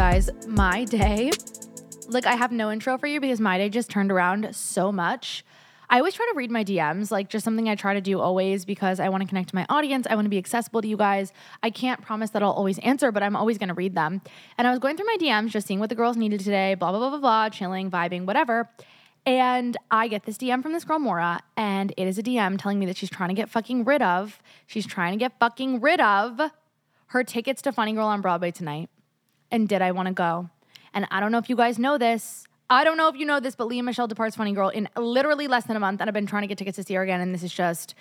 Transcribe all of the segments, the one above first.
guys, my day, like I have no intro for you because my day just turned around so much. I always try to read my DMs, like just something I try to do always because I want to connect to my audience. I want to be accessible to you guys. I can't promise that I'll always answer, but I'm always going to read them. And I was going through my DMs, just seeing what the girls needed today, blah, blah, blah, blah, blah, chilling, vibing, whatever. And I get this DM from this girl, Mora, and it is a DM telling me that she's trying to get fucking rid of, she's trying to get fucking rid of her tickets to Funny Girl on Broadway tonight. And did I want to go? And I don't know if you guys know this. I don't know if you know this, but Lea Michele departs Funny Girl in literally less than a month. And I've been trying to get tickets to see her again. And this is just,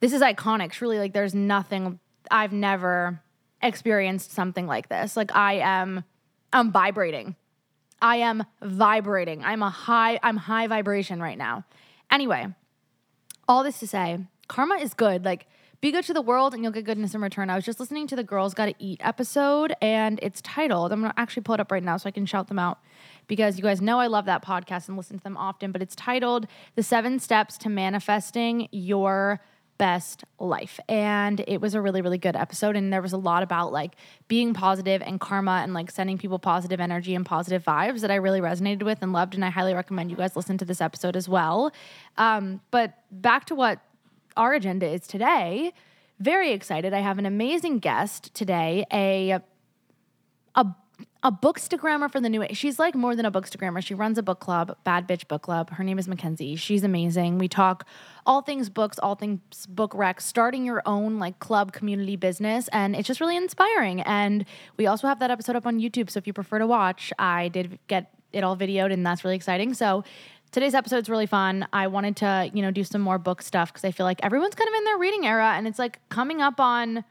this is iconic. Truly, like, there's nothing, I've never experienced something like this. Like, I am, I'm vibrating. I am vibrating. I'm a high, I'm high vibration right now. Anyway, all this to say, karma is good. Like, be good to the world and you'll get goodness in return. I was just listening to the Girls Gotta Eat episode and it's titled, I'm gonna actually pull it up right now so I can shout them out because you guys know I love that podcast and listen to them often, but it's titled The Seven Steps to Manifesting Your Best Life. And it was a really, really good episode. And there was a lot about like being positive and karma and like sending people positive energy and positive vibes that I really resonated with and loved. And I highly recommend you guys listen to this episode as well. Um, but back to what our agenda is today. Very excited. I have an amazing guest today, a a a bookstagrammer for the new age. She's like more than a bookstagrammer. She runs a book club, Bad Bitch Book Club. Her name is Mackenzie. She's amazing. We talk all things books, all things book rec, starting your own like club community business. And it's just really inspiring. And we also have that episode up on YouTube. So if you prefer to watch, I did get it all videoed and that's really exciting. So today's episode is really fun. I wanted to, you know, do some more book stuff because I feel like everyone's kind of in their reading era and it's like coming up on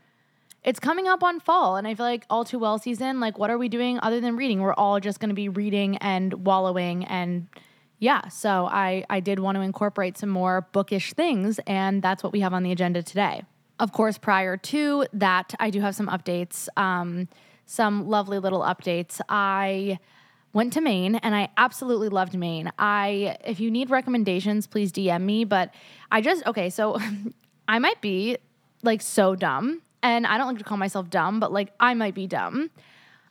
it's coming up on fall and I feel like all too well season, like what are we doing other than reading? We're all just going to be reading and wallowing and yeah, so I I did want to incorporate some more bookish things and that's what we have on the agenda today. Of course, prior to that, I do have some updates. Um some lovely little updates. I went to Maine and I absolutely loved Maine. I if you need recommendations, please DM me, but I just okay, so I might be like so dumb and I don't like to call myself dumb, but like I might be dumb.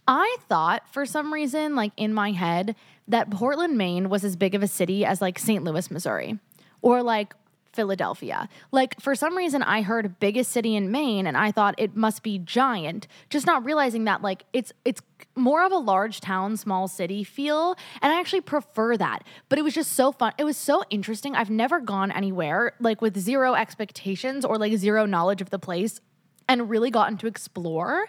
I thought for some reason like in my head that Portland, Maine was as big of a city as like St. Louis, Missouri or like Philadelphia. Like for some reason I heard biggest city in Maine and I thought it must be giant, just not realizing that like it's it's more of a large town, small city feel, and I actually prefer that. But it was just so fun. It was so interesting. I've never gone anywhere like with zero expectations or like zero knowledge of the place and really gotten to explore.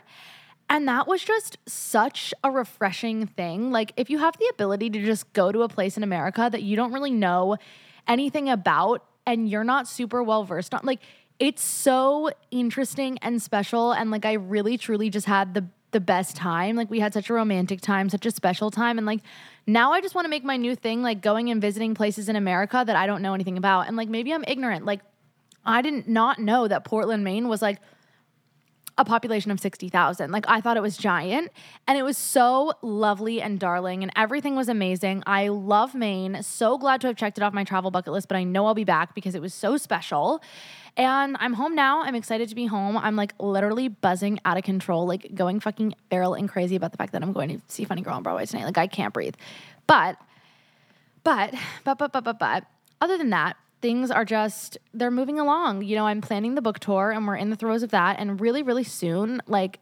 And that was just such a refreshing thing. Like, if you have the ability to just go to a place in America that you don't really know anything about and you're not super well versed on, like, it's so interesting and special. And like, I really truly just had the the best time. Like we had such a romantic time, such a special time. And like now I just want to make my new thing like going and visiting places in America that I don't know anything about. And like maybe I'm ignorant. Like I didn't not know that Portland, Maine was like a population of 60,000. Like I thought it was giant and it was so lovely and darling and everything was amazing. I love Maine. So glad to have checked it off my travel bucket list, but I know I'll be back because it was so special. And I'm home now. I'm excited to be home. I'm like literally buzzing out of control, like going fucking feral and crazy about the fact that I'm going to see Funny Girl on Broadway tonight. Like I can't breathe. But but but but but but but other than that, things are just they're moving along. You know, I'm planning the book tour and we're in the throes of that and really really soon, like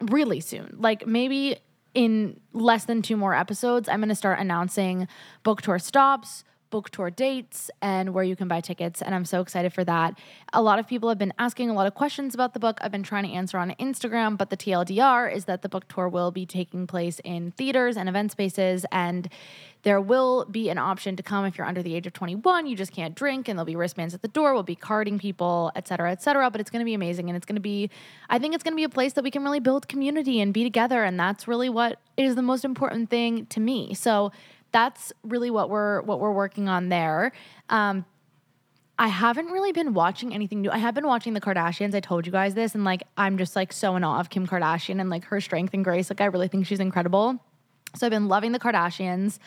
really soon. Like maybe in less than two more episodes, I'm going to start announcing book tour stops, book tour dates and where you can buy tickets. And I'm so excited for that. A lot of people have been asking a lot of questions about the book. I've been trying to answer on Instagram, but the TLDR is that the book tour will be taking place in theaters and event spaces. And there will be an option to come if you're under the age of 21. You just can't drink, and there'll be wristbands at the door. We'll be carding people, et cetera, et cetera. But it's going to be amazing. And it's going to be, I think it's going to be a place that we can really build community and be together. And that's really what is the most important thing to me. So that's really what we're what we're working on there. Um, I haven't really been watching anything new. I have been watching the Kardashians. I told you guys this, and like I'm just like so in awe of Kim Kardashian and like her strength and grace. Like I really think she's incredible. So I've been loving the Kardashians.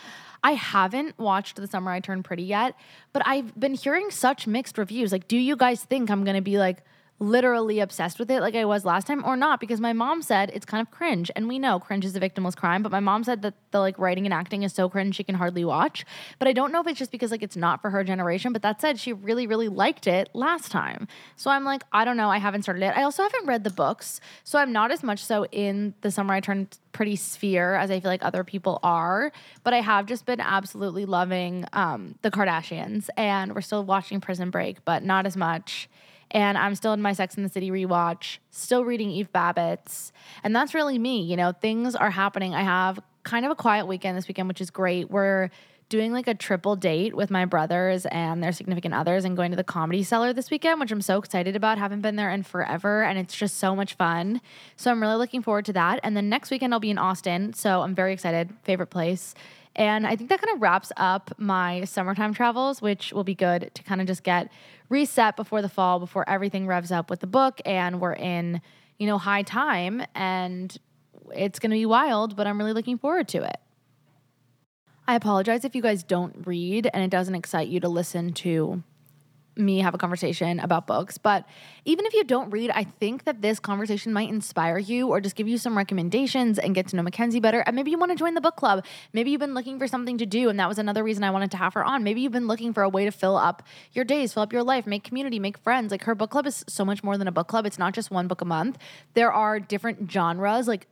I haven't watched The Summer I Turned Pretty yet, but I've been hearing such mixed reviews. Like, do you guys think I'm gonna be like literally obsessed with it like I was last time or not because my mom said it's kind of cringe. And we know cringe is a victimless crime but my mom said that the like writing and acting is so cringe she can hardly watch. But I don't know if it's just because like it's not for her generation. But that said she really really liked it last time. So I'm like I don't know. I haven't started it. I also haven't read the books. So I'm not as much so in the summer I turned pretty sphere as I feel like other people are. But I have just been absolutely loving um, the Kardashians. And we're still watching Prison Break but not as much and I'm still in my Sex in the City rewatch, still reading Eve Babitz. And that's really me. You know, things are happening. I have kind of a quiet weekend this weekend, which is great. We're doing like a triple date with my brothers and their significant others and going to the comedy cellar this weekend, which I'm so excited about. Haven't been there in forever and it's just so much fun. So I'm really looking forward to that. And then next weekend I'll be in Austin. So I'm very excited. Favorite place. And I think that kind of wraps up my summertime travels, which will be good to kind of just get reset before the fall, before everything revs up with the book and we're in, you know, high time and it's going to be wild, but I'm really looking forward to it. I apologize if you guys don't read and it doesn't excite you to listen to me have a conversation about books. But even if you don't read, I think that this conversation might inspire you or just give you some recommendations and get to know Mackenzie better. And maybe you want to join the book club. Maybe you've been looking for something to do. And that was another reason I wanted to have her on. Maybe you've been looking for a way to fill up your days, fill up your life, make community, make friends. Like her book club is so much more than a book club. It's not just one book a month. There are different genres, like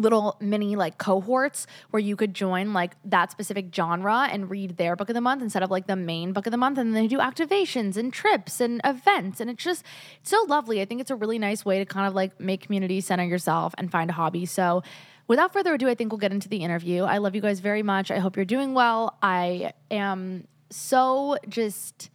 little mini like cohorts where you could join like that specific genre and read their book of the month instead of like the main book of the month and then they do activations and trips and events and it's just it's so lovely. I think it's a really nice way to kind of like make community center yourself and find a hobby. So without further ado i think we'll get into the interview. I love you guys very much. I hope you're doing well. I am so just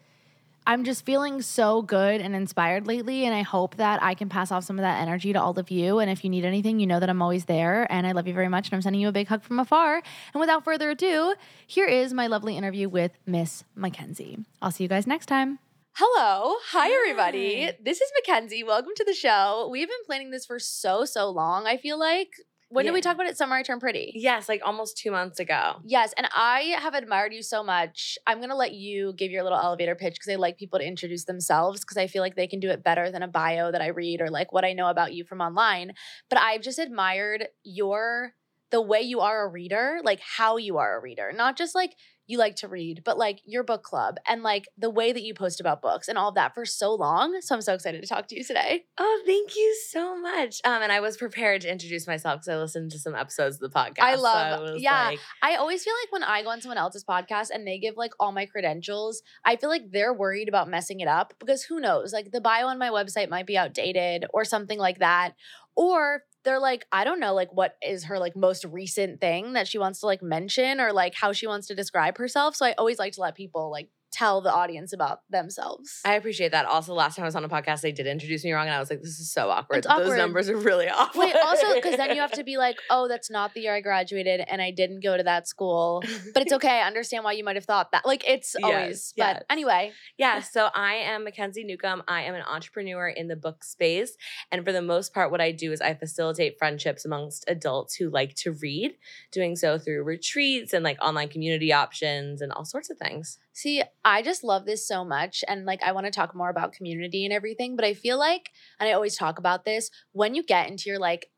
I'm just feeling so good and inspired lately. And I hope that I can pass off some of that energy to all of you. And if you need anything, you know that I'm always there. And I love you very much. And I'm sending you a big hug from afar. And without further ado, here is my lovely interview with Miss Mackenzie. I'll see you guys next time. Hello. Hi, everybody. Hi. This is Mackenzie. Welcome to the show. We've been planning this for so, so long, I feel like. When did we talk about it? Summer I Turned Pretty. Yes, like almost two months ago. Yes, and I have admired you so much. I'm gonna let you give your little elevator pitch because I like people to introduce themselves because I feel like they can do it better than a bio that I read or like what I know about you from online. But I've just admired your the way you are a reader, like how you are a reader, not just like you like to read, but like your book club and like the way that you post about books and all of that for so long. So I'm so excited to talk to you today. Oh, thank you so much. Um, and I was prepared to introduce myself because I listened to some episodes of the podcast. I so love- yeah. like, I always feel like when I go on someone else's podcast and they give like all my credentials, I feel like they're worried about messing it up because who knows? Like the bio on my website might be outdated or something like that. Or they're like, I don't know, like what is her like most recent thing that she wants to like mention or like how she wants to describe herself. So I always like to let people like tell the audience about themselves. I appreciate that. Also, last time I was on a podcast, they did introduce me wrong, and I was like, "This is so awkward. It's Those numbers are really off." Wait, also because then you have to be like, oh, that's not the year I graduated and I didn't go to that school. But it's okay. I understand why you might have thought that. Like it's Yes, always. yes. But anyway, Yeah, so I am Mackenzie Newcomb. I am an entrepreneur in the book space. And for the most part, what I do is I facilitate friendships amongst adults who like to read, doing so through retreats and like online community options and all sorts of things. see, I just love this so much. And like, I want to talk more about community and everything. But I feel like, and I always talk about this, when you get into your like,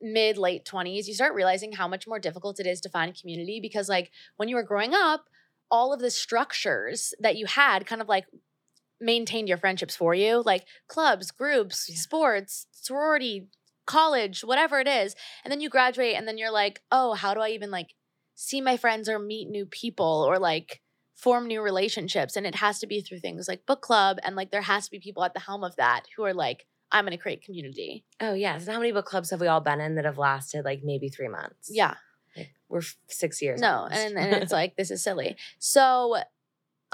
mid late 20s you start realizing how much more difficult it is to find community because like when you were growing up all of the structures that you had kind of like maintained your friendships for you like clubs groups Yeah. sports sorority college whatever it is and then you graduate and then you're like oh how do i even like see my friends or meet new people or like form new relationships and it has to be through things like book club and like there has to be people at the helm of that who are like i'm going to create community Oh, yes. How many book clubs have we all been in that have lasted like maybe three months? yeah Like, we're f- six years. No, and, and it's like this is silly. So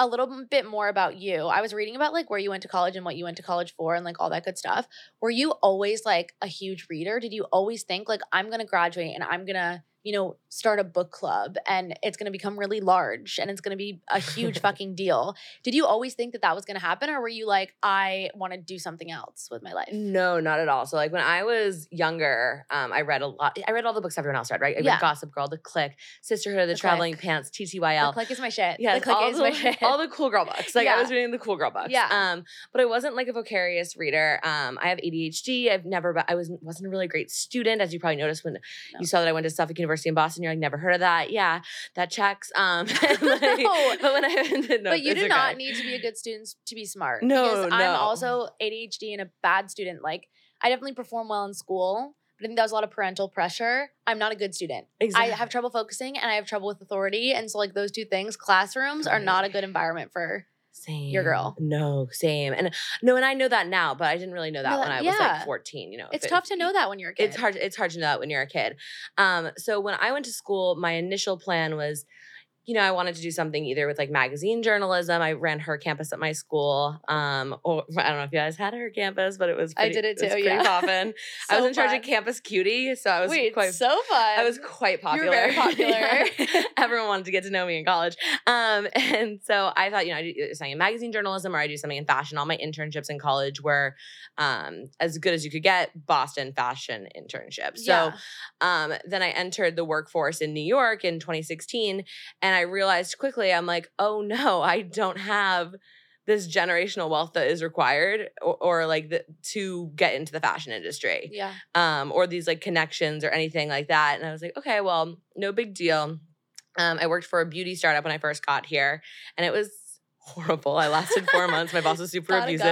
a little bit more about you. I was reading about like where you went to college and what you went to college for and like all that good stuff. Were you always like a huge reader? Did you always think like I'm going to graduate and I'm going to you know, start a book club and it's going to become really large and it's going to be a huge fucking deal. Did you always think that that was going to happen or were you like I want to do something else with my life? No, not at all. So like when I was younger, um, I read a lot. I read all the books everyone else read, right? I read Yeah. Gossip Girl, The Clique, Sisterhood of the, The Traveling Clique. Pants, The TTYL. Clique is my shit. Yeah, the Clique is the, my shit. all the cool girl books. Like I was reading the cool girl books. Yeah. Um, but I wasn't like a vocarious reader. Um, I have ADHD. I've never, but I was wasn't a really great student, as you probably noticed when No. you saw that I went to Suffolk University in Boston. You're like, never heard of that? Yeah, that checks. Um, like, No. but when I no, but you do not need to be a good student to be smart. No, because I'm also ADHD and a bad student. Like I definitely perform well in school, but I think that was a lot of parental pressure. I'm not a good student. Exactly. I have trouble focusing and I have trouble with authority. And so like those two things, classrooms are not a good environment for Same. Your girl. No, same. And no, and I know that now, but I didn't really know that when I was like 14, you know. it's if- tough to know that when you're a kid. It's hard it's hard to know that when you're a kid. Um so when I went to school, my initial plan was you know, I wanted to do something either with like magazine journalism. I ran her campus at my school. Um, or I don't know if you guys had her campus, but it was I did it too, pretty yeah. poppin'. I was So in charge fun. of campus cutie, so I was Wait, quite so fun. I was quite popular. very popular. Yeah. Everyone wanted to get to know me in college. Um, and so I thought, you know, I do something in magazine journalism or I do something in fashion. All my internships in college were um, as good as you could get, Boston fashion internships. So Yeah. um, then I entered the workforce in New York in 2016, and I realized quickly, I'm like, oh no, I don't have this generational wealth that is required, or, or like the, to get into the fashion industry yeah. um, or these like connections or anything like that. And I was like, okay, well, no big deal. Um, I worked for a beauty startup when I first got here, and it was horrible. I lasted four months. My boss was super Gotta abusive.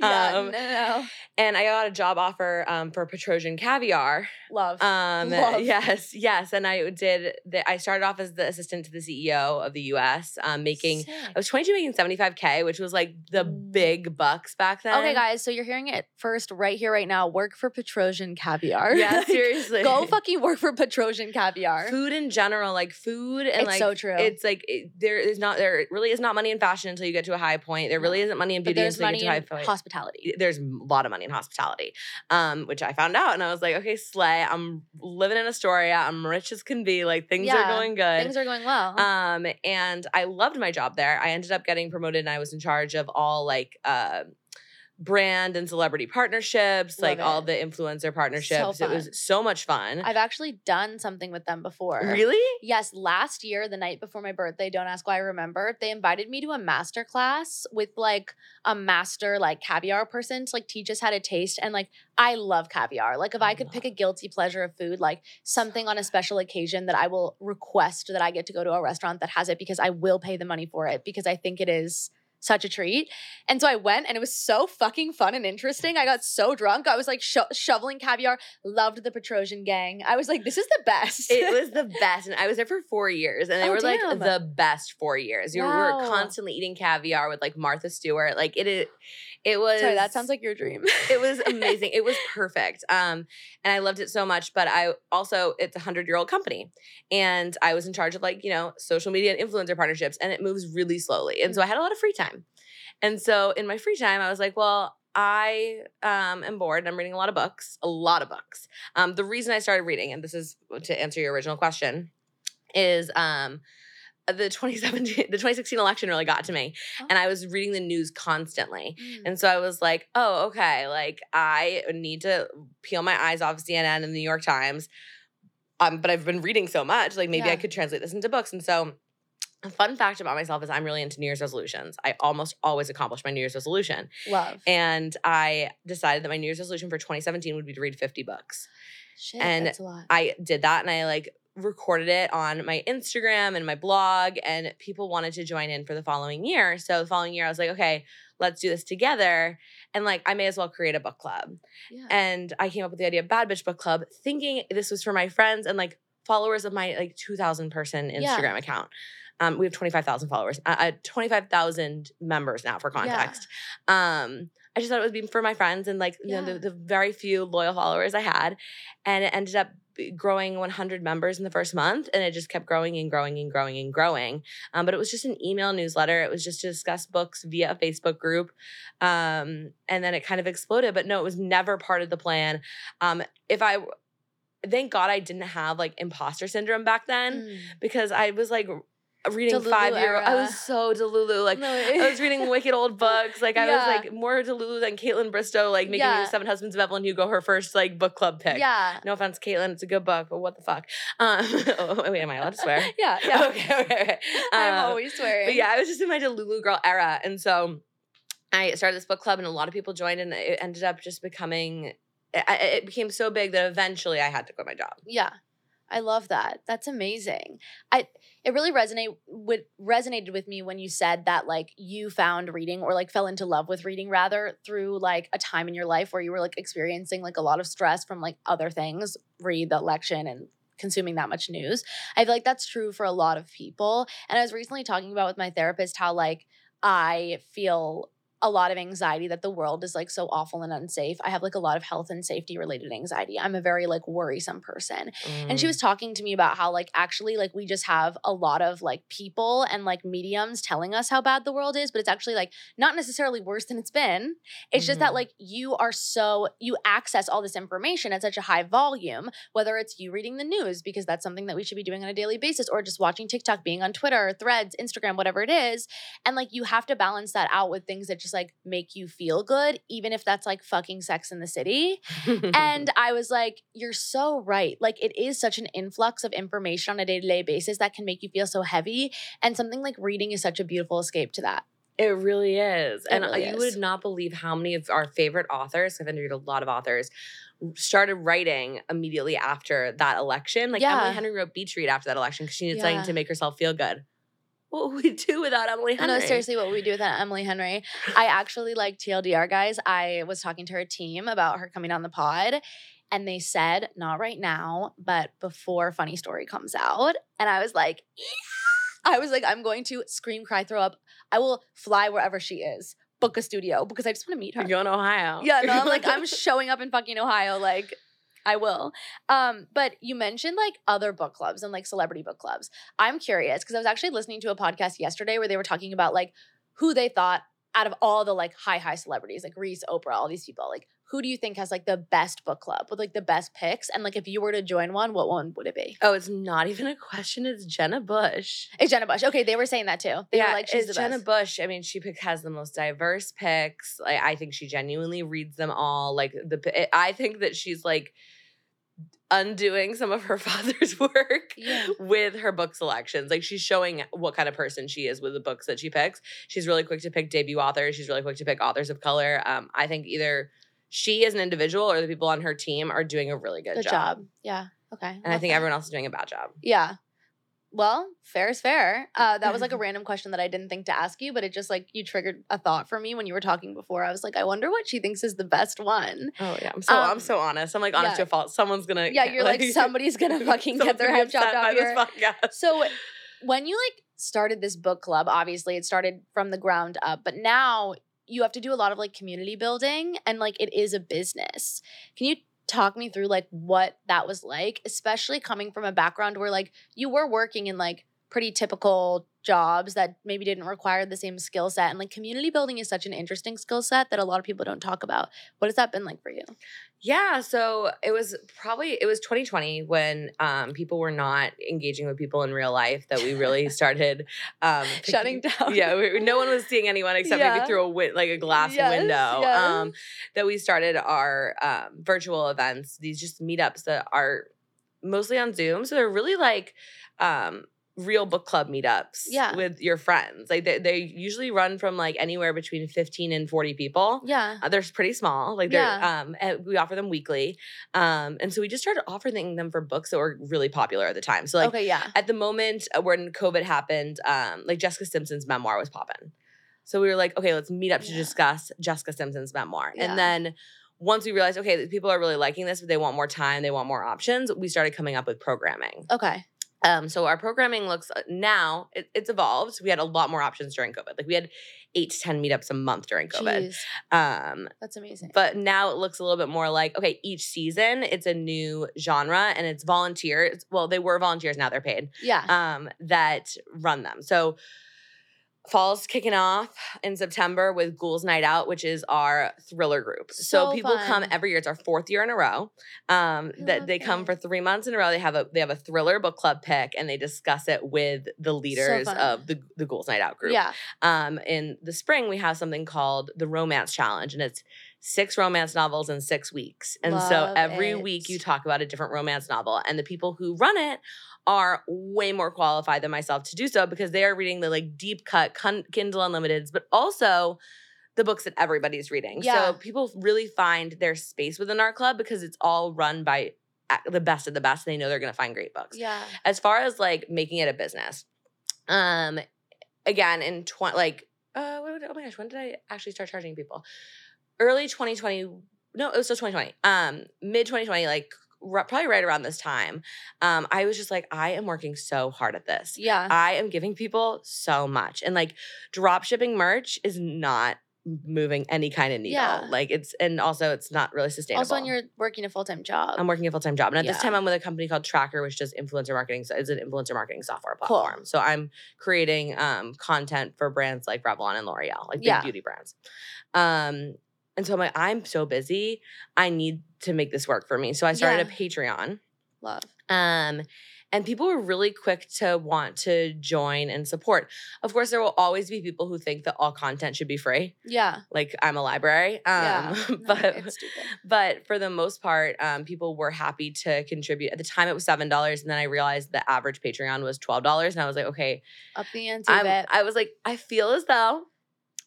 Yeah, Um, no, no, no. And I got a job offer um, for Petrossian Caviar. Love. Um, Love. yes, yes. And I did. The, I started off as the assistant to the CEO of the U.S., um, making. Sick. I was 22, making 75k, which was like the Mm. big bucks back then. Okay, guys, so you're hearing it first right here, right now. Work for Petrossian Caviar. Yeah, Like, seriously. Go fucking work for Petrossian Caviar. food in general, like food and it's like so true. it's like it, there is not there really is not money in fashion until you get to a high point. There really isn't money in but beauty there's until you money get to a high in point. hospitality. there's a lot of money in hospitality, um, which I found out, and I was like, okay, slay. I'm living in Astoria. I'm rich as can be. Like things Yeah, are going good. Things are going well. Um, and I loved my job there. I ended up getting promoted, and I was in charge of all like uh, brand and celebrity partnerships, Love like all the influencer partnerships. It was so much fun. I've actually done something with them before. really? Yes, last year, the night before my birthday, don't ask why I remember, they invited me to a master class with like a master like caviar person to like teach us how to taste. And like I love caviar. Like if I could pick a guilty pleasure of food, like something on a special occasion that I will request that I get to go to a restaurant that has it because I will pay the money for it because I think it is such a treat. And so I went and it was so fucking fun and interesting. I got so drunk. I was like sho- shoveling caviar, loved the Petrossian gang. I was like, this is the best. it was the best. And I was there for four years, and they Oh, were like the best four years. You Wow. were constantly eating caviar with like Martha Stewart. Like it, it, it was. Sorry, that sounds like your dream. it was amazing. it was perfect. Um, and I loved it so much. But I also, it's a hundred year old company, and I was in charge of like you know social media and influencer partnerships, and it moves really slowly. And so I had a lot of free time. And so in my free time, I was like, well. I um, am bored. and I'm reading a lot of books, a lot of books. Um, the reason I started reading, and this is to answer your original question, is um, the 2017, the 2016 election really got to me, and I was reading the news constantly. Mm. And so I was like, oh, okay, like I need to peel my eyes off CNN and the New York Times. Um, but I've been reading so much, like maybe I could translate this into books. And so a fun fact about myself is I'm really into New Year's resolutions. I almost always accomplish my New Year's resolution. Love. And I decided that my New Year's resolution for 2017 would be to read 50 books. Shit, and that's a lot. I did that and I like recorded it on my Instagram and my blog, and people wanted to join in for the following year. So the following year, I was like, okay, let's do this together. And like, I may as well create a book club. yeah. And I came up with the idea of Bad Bitch Book Club, thinking this was for my friends and like followers of my like 2,000 person Yeah. Instagram account. Um, we have 25,000 followers, uh, uh, 25,000 members now for Yeah. context. Um, I just thought it would be for my friends and like you know the, the very few loyal followers I had, and it ended up growing 100 members in the first month, and it just kept growing and growing and growing and growing. Um, but it was just an email newsletter. It was just to discuss books via a Facebook group, um, and then it kind of exploded. But no, it was never part of the plan. Um, if I thank God I didn't have like imposter syndrome back then Mm. because I was like reading five year old. I was so Delulu. Like No, I was reading wicked old books. Like I Yeah. was like more Delulu than Kaitlyn Bristowe. Like making Yeah. Seven Husbands of Evelyn Hugo her first like book club pick. Yeah. No offense, Kaitlyn. It's a good book, but what the fuck? Um, oh, wait, am I allowed to swear? Yeah. Yeah. okay, okay, okay. I'm Um, always swearing. But yeah, I was just in my Delulu girl era. And so I started this book club and a lot of people joined and it ended up just becoming, it became so big that eventually I had to quit my job. Yeah. I love that. That's amazing. I it really resonate with resonated with me when you said that like you found reading or like fell into love with reading rather through like a time in your life where you were like experiencing like a lot of stress from like other things, read the election and consuming that much news. I feel like that's true for a lot of people. And I was recently talking about with my therapist how like I feel a lot of anxiety that the world is like so awful and unsafe. I have like a lot of health and safety related anxiety. I'm a very like worrisome person. And she Mm. was talking to me about how like actually like we just have a lot of like people and like mediums telling us how bad the world is, but it's actually like not necessarily worse than it's been. It's just that Mhm. like you are so you access all this information at such a high volume, whether it's you reading the news because that's something that we should be doing on a daily basis or just watching TikTok, being on Twitter, Threads, Instagram, whatever it is. And like you have to balance that out with things that just like make you feel good, even if that's like fucking sex in the city. And I was like, you're so right. Like, it is such an influx of information on a day to day basis that can make you feel so heavy. And something like reading is such a beautiful escape to that. It really is. It and uh, really you is. would not believe how many of our favorite authors, I've interviewed a lot of authors, started writing immediately after that election. Like Yeah. Emily Henry wrote Beach Read after that election because she needed something to make herself feel good. What would we do without Emily Henry? No, seriously, what would we do without Emily Henry? I actually like TLDR, guys. I was talking to her team about her coming on the pod. And they said, not right now, but before Funny Story comes out. And I was like, yeah. I was like, I'm going to scream, cry, throw up. I will fly wherever she is, book a studio because I just want to meet her. You're in Ohio. Yeah, no, I'm like, I'm showing up in fucking Ohio. Like, I will. Um, but you mentioned like other book clubs and like celebrity book clubs. I'm curious because I was actually listening to a podcast yesterday where they were talking about like who they thought out of all the like high, high celebrities, like Reese, Oprah, all these people, like who do you think has like the best book club with like the best picks? And like if you were to join one, what one would it be? Oh, it's not even a question. It's Jenna Bush. It's Jenna Bush. Okay, they were saying that too. They were like, she's it's Jenna best. Bush. I mean, she pick, has the most diverse picks. Like, I think she genuinely reads them all. Like the, I think that she's like undoing some of her father's work Yeah. with her book selections. Like she's showing what kind of person she is with the books that she picks. She's really quick to pick debut authors. She's really quick to pick authors of color. Um, I think either she as an individual or the people on her team are doing a really good, Good job. job. Yeah. Okay. And I think that. everyone else is doing a bad job. Yeah. Well, fair is fair. Uh, that was like a random question that I didn't think to ask you, but it just like you triggered a thought for me when you were talking before. I was like, I wonder what she thinks is the best one. Oh yeah, I'm so I'm Um, so honest. I'm like honest yeah. to a fault. Someone's gonna Yeah, you're like, somebody's gonna fucking get their head chopped off here. podcast. So when you like started this book club, obviously it started from the ground up, but now you have to do a lot of like community building and like it is a business. Can you talk me through like what that was like, especially coming from a background where like you were working in like pretty typical jobs that maybe didn't require the same skill set and like community building is such an interesting skill set that a lot of people don't talk about. What has that been like for you? Yeah, so it was probably it was 2020 when um, people were not engaging with people in real life that we really started um, picking- Shutting down. Yeah, we, no one was seeing anyone except Yeah. maybe through a win- like a glass Yes, window. yes. Um, that we started our um, virtual events. These just meetups that are mostly on Zoom, so they're really like. Um, real book club meetups Yeah. with your friends like they, they usually run from like anywhere between 15 and 40 people Yeah. uh, they're pretty small. Like they're Yeah. um and we offer them weekly. Um and so we just started offering them for books that were really popular at the time. So like okay, yeah. at the moment uh, when COVID happened, um like Jessica Simpson's memoir was popping. So we were like, okay, let's meet up to Yeah. discuss Jessica Simpson's memoir. Yeah. And then once we realized, okay, people are really liking this, but they want more time, they want more options, we started coming up with programming. Okay. Um, so our programming looks uh, now it, it's evolved. We had a lot more options during COVID. Like we had eight to ten meetups a month during COVID. Jeez, Um, that's amazing. but now it looks a little bit more like okay, each season it's a new genre and it's volunteers. Well, they were volunteers, now they're paid. yeah. Um, that run them. So Fall's kicking off in September with Ghouls Night Out, which is our thriller group. So, So people come every year. It's our fourth year in a row. Um, that they come it. for three months in a row. They have a they have a thriller book club pick, and they discuss it with the leaders fun. of the the Ghouls Night Out group. Yeah. Um, in the spring, we have something called the Romance Challenge, and it's six romance novels in six weeks. And so every it. week you talk about a different romance novel, and the people who run it are way more qualified than myself to do so because they are reading the like deep cut Kindle Unlimiteds, but also the books that everybody's reading. Yeah. So people really find their space within our club because it's all run by the best of the best. And they know they're going to find great books Yeah. as far as like making it a business um again in 20 like uh what, oh my gosh when did i actually start charging people early 2020 no it was still 2020 um mid 2020 like probably right around this time um i was just like i am working so hard at this Yeah. i am giving people so much and like drop shipping merch is not moving any kind of needle Yeah. like it's and also it's not really sustainable also, when you're working a full time job. I'm working a full time job, and at this time, I'm with a company called Traackr, which does influencer marketing. So it's an influencer marketing software platform. Cool. So I'm creating um, content for brands like Revlon and L'Oreal, like big Yeah. beauty brands. Um, and so I'm like, I'm so busy. I need to make this work for me. So I started a Patreon. Love. Um, and people were really quick to want to join and support. Of course, there will always be people who think that all content should be free. Yeah. Like I'm a library. Um, yeah. No, but but for the most part, um, people were happy to contribute. At the time, it was seven dollars, and then I realized the average Patreon was twelve dollars, and I was like, okay, Up the ante a I'm, bit. I was like, I feel as though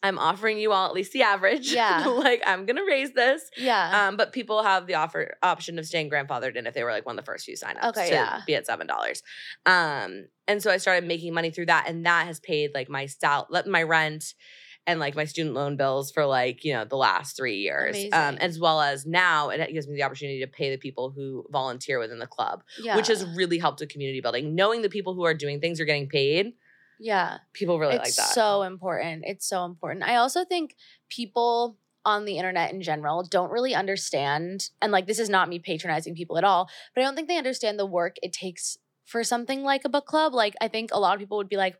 I'm offering you all at least the average. Yeah. like I'm gonna raise this. Yeah. Um, but people have the offer option of staying grandfathered in if they were like one of the first few signups Okay, to yeah. be at seven dollars. Um, and so I started making money through that, and that has paid like my sal- my rent and like my student loan bills for like you know the last three years um, as well as now it gives me the opportunity to pay the people who volunteer within the club yeah. which has really helped with community building knowing the people who are doing things are getting paid yeah. people really it's like that so important. It's so important. I also think people on the internet in general don't really understand, and like this is not me patronizing people at all, but I don't think they understand the work it takes for something like a book club. Like, I think a lot of people would be like,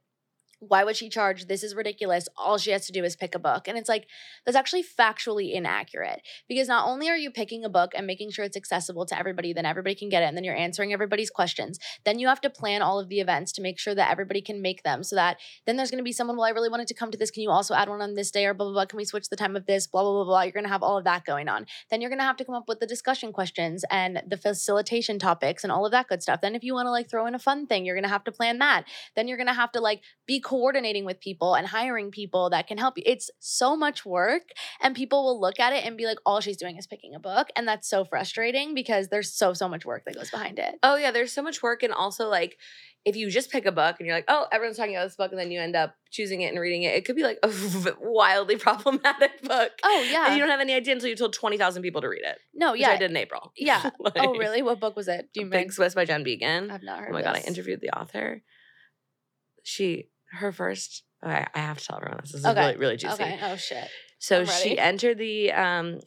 why would she charge? This is ridiculous. All she has to do is pick a book. And it's like, that's actually factually inaccurate because not only are you picking a book and making sure it's accessible to everybody, then everybody can get it, and then you're answering everybody's questions. Then you have to plan all of the events to make sure that everybody can make them so that then there's going to be someone, well, I really wanted to come to this. Can you also add one on this day or blah, blah, blah? Can we switch the time of this? Blah, blah, blah, blah. You're going to have all of that going on. Then you're going to have to come up with the discussion questions and the facilitation topics and all of that good stuff. Then if you want to like throw in a fun thing, you're going to have to plan that. Then you're going to have to like be coordinating with people and hiring people that can help you. It's so much work and people will look at it and be like, all she's doing is picking a book. And that's so frustrating because there's so, so much work that goes behind it. oh yeah there's so much work and also like if you just pick a book and you're like oh everyone's talking about this book and then you end up choosing it and reading it it could be like a wildly problematic book Oh, yeah. and you don't have any idea until you told 20,000 people to read it no, which yeah. I did in April Yeah. Oh, like, Oh, really? What book was it? Do you Big? Swiss by Jen Beagin. I've not oh heard Oh my god, I this. interviewed the author. She her first okay, I have to tell everyone this. This is Okay. really, really juicy. Okay. Oh, shit. So she entered the um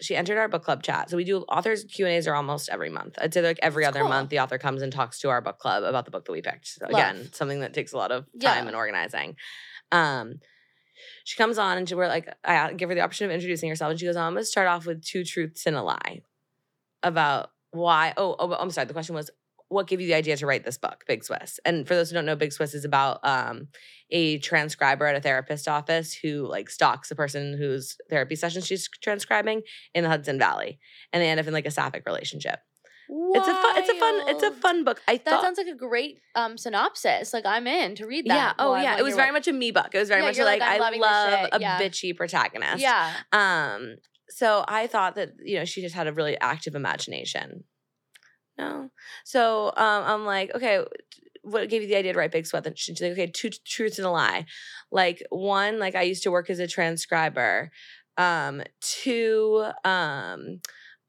she entered our book club chat. So we do authors Q and A's are almost every month. I'd say like every That's other cool. month the author comes and talks to our book club about the book that we picked. So again, something that takes a lot of time Yeah. and organizing. Um she comes on and she, we're like, I give her the option of introducing herself, and she goes, "I'm going to start off with two truths and a lie about why." Oh, oh, I'm sorry. The question was, what gave you the idea to write this book, Big Swiss? And for those who don't know, Big Swiss is about um, a transcriber at a therapist office who like stalks the person whose therapy session she's transcribing in the Hudson Valley, and they end up in like a sapphic relationship. It's a fun. It's a fun. It's a fun book. I That thought. sounds like a great um synopsis. Like I'm in to read that. yeah. Oh, yeah. It was very much a me book. It was very Yeah, much like, like, I love a Yeah. bitchy protagonist. Yeah. Um, so I thought that, you know, she just had a really active imagination. No. So um, I'm like, okay, what gave you the idea to write Big Swiss? And she's like, okay, two truths and a lie. Like one, like I used to work as a transcriber. Um, two, um,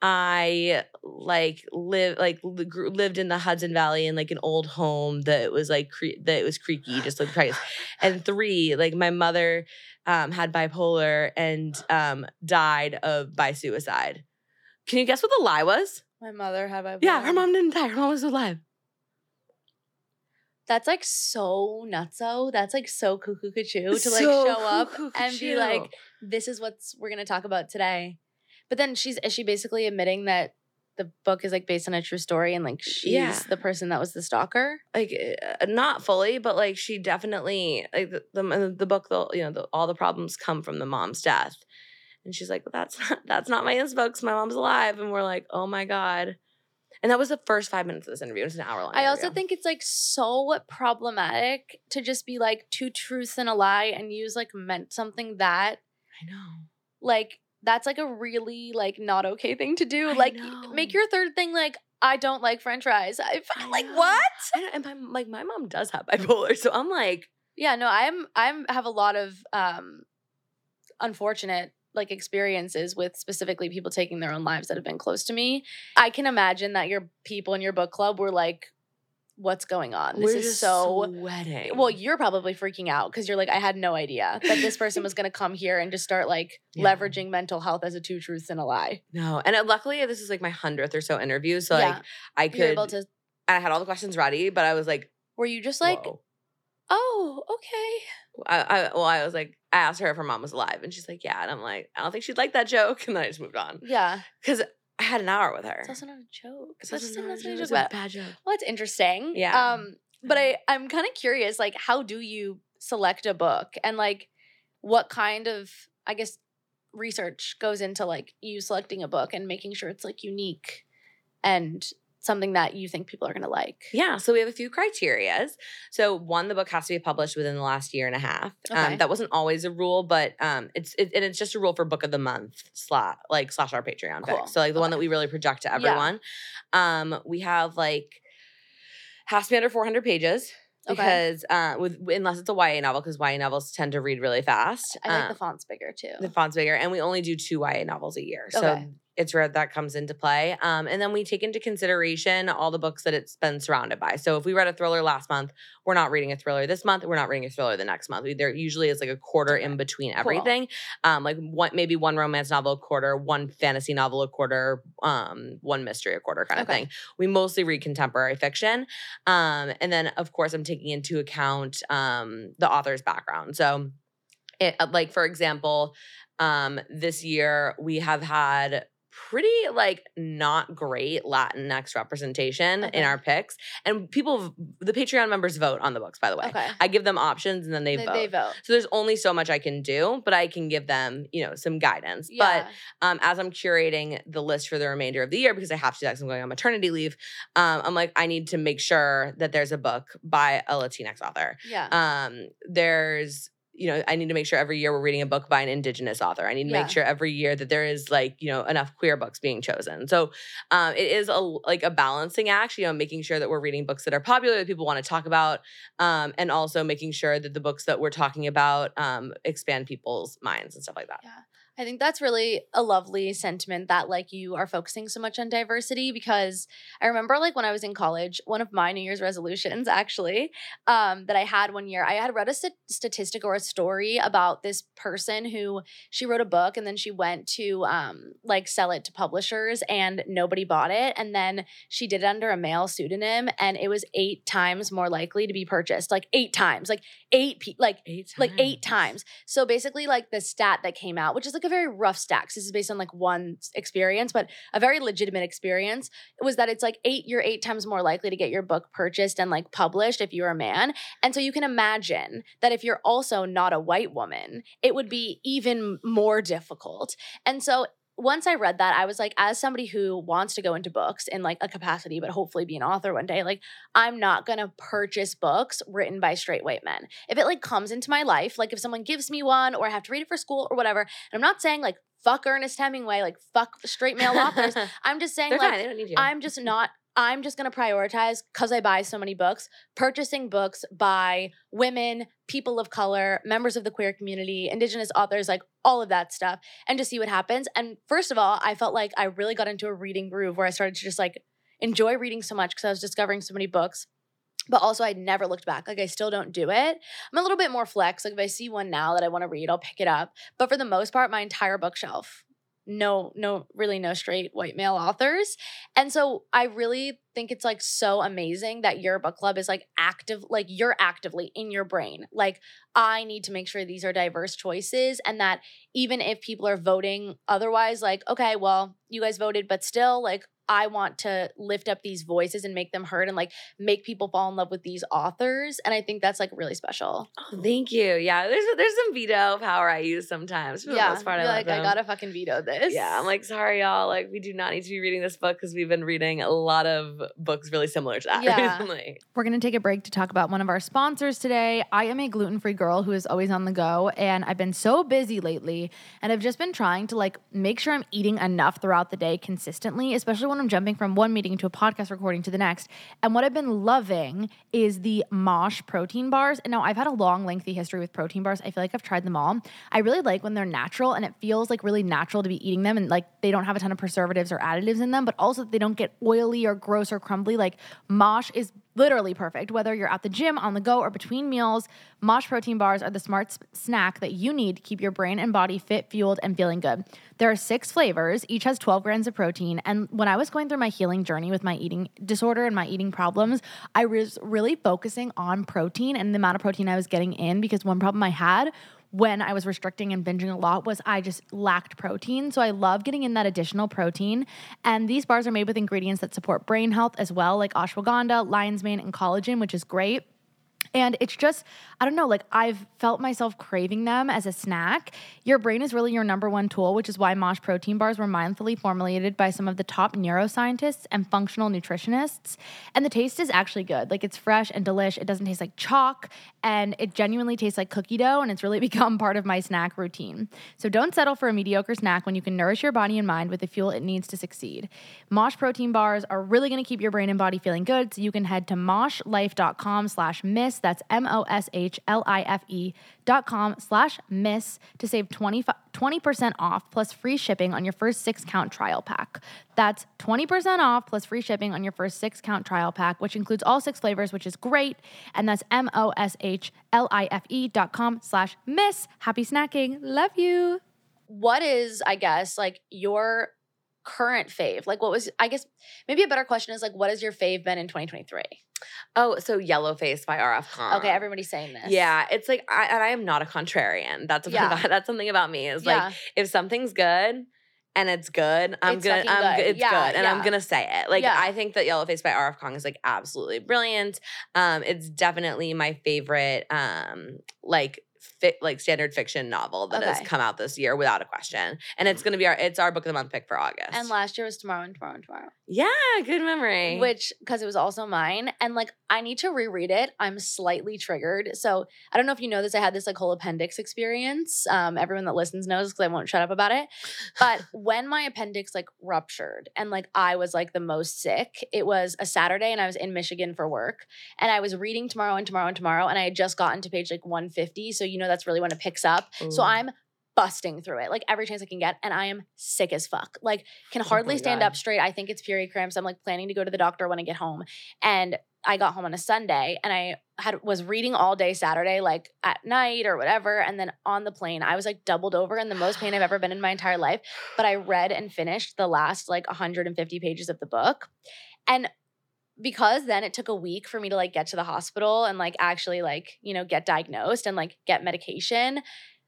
I like live like li- lived in the Hudson Valley in like an old home that was like cre- that was creaky, just like price. And three, like my mother um, had bipolar and um, died of by suicide. Can you guess what the lie was? My mother had my Yeah, her mom didn't die. Her mom was alive. That's like so nutso. That's like so cuckoo cuckoo to like So show up cuckoo and be like, this is what's we're gonna talk about today. But then she's is she basically admitting that the book is like based on a true story and like she's Yeah. the person that was the stalker? like uh, not fully, but like she definitely like the the, the book. The you know the, all the problems come from the mom's death, and she's like, "That's not, that's not my inspo. 'cause My mom's alive." And we're like, "Oh my god!" And that was the first five minutes of this interview. It was an hour long. I also think it's like so problematic to just be like two truths and a lie and use like meant something that I know. like that's like a really like not okay thing to do. I like know. make your third thing like I don't like French fries. I, I like know. what? And my like my mom does have bipolar, so I'm like, Yeah, no, I'm I'm have a lot of um unfortunate like experiences with specifically people taking their own lives that have been close to me. I can imagine that your people in your book club were like, "What's going on? This we're is so." sweating. Well, you're probably freaking out because you're like, I had no idea that this person was going to come here and just start like Yeah. leveraging mental health as a two truths and a lie. no, and uh, luckily this is like my hundredth or so interview, so Yeah. like I could. able to. I had all the questions ready, but I was like, Were you just like, Whoa. oh, okay? I, I well, I was like, I asked her if her mom was alive, and she's like, yeah, and I'm like, I don't think she'd like that joke, and then I just moved on Yeah, because I had an hour with her. it's also not a joke. It's That's also just- not a that's not a joke, joke, it's a bad joke. Well, it's interesting. Yeah. Um, but I I'm kind of curious, like, how do you select a book, and like, what kind of I guess research goes into like you selecting a book and making sure it's like unique and something that you think people are gonna like. Yeah, so we have a few criterias. So one, the book has to be published within the last year and a half. Okay. Um, that wasn't always a rule, but um, it's it, and it's just a rule for book of the month slash like slash our Patreon Cool. pick. So like the one that we really project to Yeah. everyone. Um, we have like has to be under 400 pages Okay. because uh, with unless it's a YA novel because YA novels tend to read really fast. I like Um, the fonts bigger too. the font's bigger, and we only do two YA novels a year. So Okay. It's rare that comes into play. Um, and then we take into consideration all the books that it's been surrounded by. So if we read a thriller last month, we're not reading a thriller this month. We're not reading a thriller the next month. There usually is like a quarter in between everything. Um, like one maybe one romance novel a quarter, one fantasy novel a quarter, um, one mystery a quarter kind of Okay. thing. We mostly read contemporary fiction. Um, and then of course I'm taking into account um the author's background. So it, uh, like for example, um, this year we have had pretty like not great Latinx representation Okay. in our picks, and people, the Patreon members vote on the books. By the way, okay. I give them options and then they, They, vote. they vote. So there's only so much I can do, but I can give them, you know, some guidance. Yeah. But um, as I'm curating the list for the remainder of the year, because I have to do that 'cause I'm going on maternity leave, um, I'm like, I need to make sure that there's a book by a Latinx author yeah. um there's you know i need to make sure every year we're reading a book by an indigenous author i need to Yeah. make sure every year that there is like you know enough queer books being chosen so um it is a like a balancing act you know making sure that we're reading books that are popular that people want to talk about um and also making sure that the books that we're talking about um expand people's minds and stuff like that Yeah. I think that's really a lovely sentiment that like you are focusing so much on diversity because I remember like when I was in college, one of my New Year's resolutions actually um, that I had one year, I had read a st- statistic or a story about this person who she wrote a book and then she went to um, like sell it to publishers and nobody bought it and then she did it under a male pseudonym and it was eight times more likely to be purchased, like eight times, like eight pe- like eight like eight times. So basically, like the stat that came out, which is like a very rough stacks. this is based on like one experience, but a very legitimate experience, was that it's like eight, you're eight times more likely to get your book purchased and like published if you're a man. And so you can imagine that if you're also not a white woman, it would be even more difficult. And so once I read that, I was like, as somebody who wants to go into books in like a capacity, but hopefully be an author one day, like I'm not gonna purchase books written by straight white men. If it like comes into my life, like if someone gives me one or I have to read it for school or whatever, and I'm not saying like fuck Ernest Hemingway, like fuck straight male authors. I'm just saying they're like fine they don't need you I'm just not. I'm just going to prioritize because I buy so many books, purchasing books by women, people of color, members of the queer community, indigenous authors, like all of that stuff, and just see what happens. And first of all, I felt like I really got into a reading groove where I started to just like enjoy reading so much because I was discovering so many books. But also, I never looked back. Like, I still don't do it. I'm a little bit more flex. Like, if I see one now that I want to read, I'll pick it up. But for the most part, my entire bookshelf no no really no straight white male authors. And so i really think it's like so amazing that your book club is like active like you're actively in your brain. Like i need to make sure these are diverse choices and that even if people are voting otherwise like okay well you guys voted but still like I want to lift up these voices and make them heard and like make people fall in love with these authors. And I think that's like really special. Oh, thank you. Yeah, there's there's some veto power I use sometimes. For yeah, the most part, I you're let like I gotta fucking veto this. Yeah, I'm like, sorry, y'all. Like, we do not need to be reading this book because we've been reading a lot of books really similar to that Yeah. recently. We're going to take a break to talk about one of our sponsors today. I am a gluten free girl who is always on the go, and I've been so busy lately. And I've just been trying to like make sure I'm eating enough throughout the day consistently, especially when I'm jumping from one meeting to a podcast recording to the next. And what I've been loving is the Mosh protein bars. And now I've had a long, lengthy history with protein bars. I feel like I've tried them all. I really like when they're natural and it feels like really natural to be eating them and like they don't have a ton of preservatives or additives in them, but also they don't get oily or gross or crumbly. Like Mosh is literally perfect. Whether you're at the gym, on the go, or between meals, Mosh protein bars are the smart snack that you need to keep your brain and body fit, fueled, and feeling good. There are six flavors, each has 12 grams of protein. And when I was going through my healing journey with my eating disorder and my eating problems, I was really focusing on protein and the amount of protein I was getting in because one problem I had when I was restricting and binging a lot was I just lacked protein. So I love getting in that additional protein. And these bars are made with ingredients that support brain health as well, like ashwagandha, lion's mane, and collagen, which is great. And it's just, I don't know, like I've felt myself craving them as a snack. Your brain is really your number one tool, which is why Mosh protein bars were mindfully formulated by some of the top neuroscientists and functional nutritionists. And the taste is actually good. Like it's fresh and delish. It doesn't taste like chalk and it genuinely tastes like cookie dough. And it's really become part of my snack routine. So don't settle for a mediocre snack when you can nourish your body and mind with the fuel it needs to succeed. Mosh protein bars are really going to keep your brain and body feeling good. So you can head to moshlife.com slash miss. That's M-O-S-H-L-I-F-E dot com slash miss to save 20, 20% off plus free shipping on your first six count trial pack. That's 20% off plus free shipping on your first six count trial pack, which includes all six flavors, which is great. And that's M O S H L I F E dot com slash miss. Happy snacking. Love you. What is, I guess, like your current fave? Like what was I guess maybe a better question is like what has your fave been in 2023? Oh, so Yellow Face by R.F. Kuang. Okay, everybody's saying this. Yeah, it's like I and I am not a contrarian. That's Yeah. about, that's something about me. Is yeah. like if something's good and it's good, I'm It's gonna I'm good. It's Yeah, good, and I'm gonna say it. Like. I think that Yellow Face by R.F. Kuang is like absolutely brilliant. Um, it's definitely my favorite. Um, like. Fit, like standard fiction novel that has come out this year without a question, and it's gonna be our it's our book of the month pick for August. and last year was tomorrow and tomorrow and tomorrow. yeah, good memory. Which because it was also mine. And like I need to reread it. I'm slightly triggered. So I don't know if you know this. I had this like whole appendix experience. Um, everyone that listens knows because I won't shut up about it. But when my appendix like ruptured and like I was like the most sick, it was a Saturday and I was in Michigan for work. And I was reading tomorrow and tomorrow and tomorrow. And I had just gotten to page like 150. So you know that's really when it picks up. So mm. I'm busting through it like every chance I can get, and I am sick as fuck. Like can Oh hardly stand God. up straight. I think it's period cramps. I'm like planning to go to the doctor when I get home, and I got home on a Sunday, and I had was reading all day Saturday, like at night or whatever, and then on the plane I was like doubled over in the most pain I've ever been in my entire life. But I read and finished the last like 150 pages of the book, and because then it took a week for me to like get to the hospital and like actually like you know get diagnosed and like get medication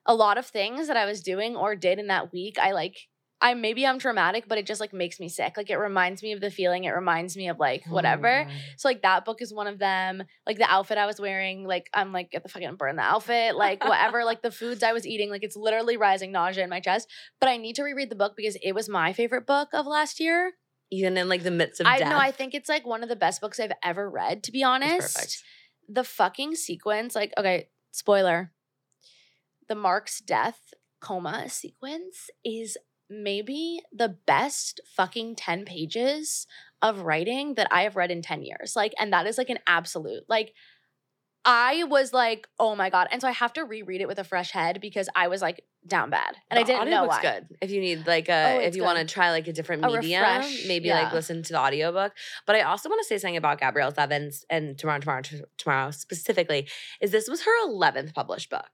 a lot of things that i was doing or did in that week i like i maybe i'm dramatic but it just like makes me sick. Like it reminds me of the feeling. It reminds me of like whatever. God. so like that book is one of them. Like the outfit i was wearing like i'm like get the fucking burn the outfit like whatever like the foods i was eating like it's literally rising nausea in my chest. But i need to reread the book because it was my favorite book of last year even in like the midst of I death. know. I think it's like one of the best books I've ever read. To be honest, perfect. the fucking sequence, like, okay, spoiler, the Mark's death coma sequence is maybe the best fucking ten pages of writing that I have read in ten years. Like, and that is like an absolute like. I was like, oh my god, and so I have to reread it with a fresh head because I was like down bad, and I didn't know why. good if you need like a Oh, if you want to try like a different A medium refresh, maybe yeah. like listen to the audiobook but i also want to say something about Gabrielle Zevin and tomorrow tomorrow T- tomorrow specifically is this was her 11th published book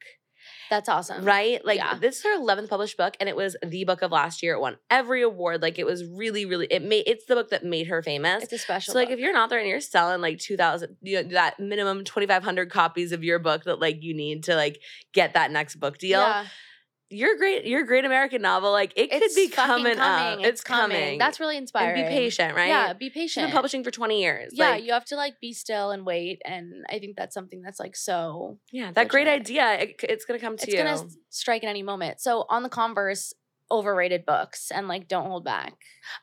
That's awesome. right? Like Yeah. this is her 11th published book and it was the book of last year. It won every award. Like it was really, really, it made, it's the book that made her famous. It's a special. So like book. if you're an author and you're selling like 2000 you know that minimum 2500 copies of your book that like you need to like get that next book deal Yeah. Your great your great american novel like it could It's be fucking coming, up It's, coming. That's really and inspiring. be patient right Yeah, be patient. been publishing for 20 years Yeah, like, you have to like be still and wait, and I think that's something that's like so. yeah that great idea it, it's gonna come to It's you It's gonna strike at any moment. So on the Converse, overrated books and like don't hold back.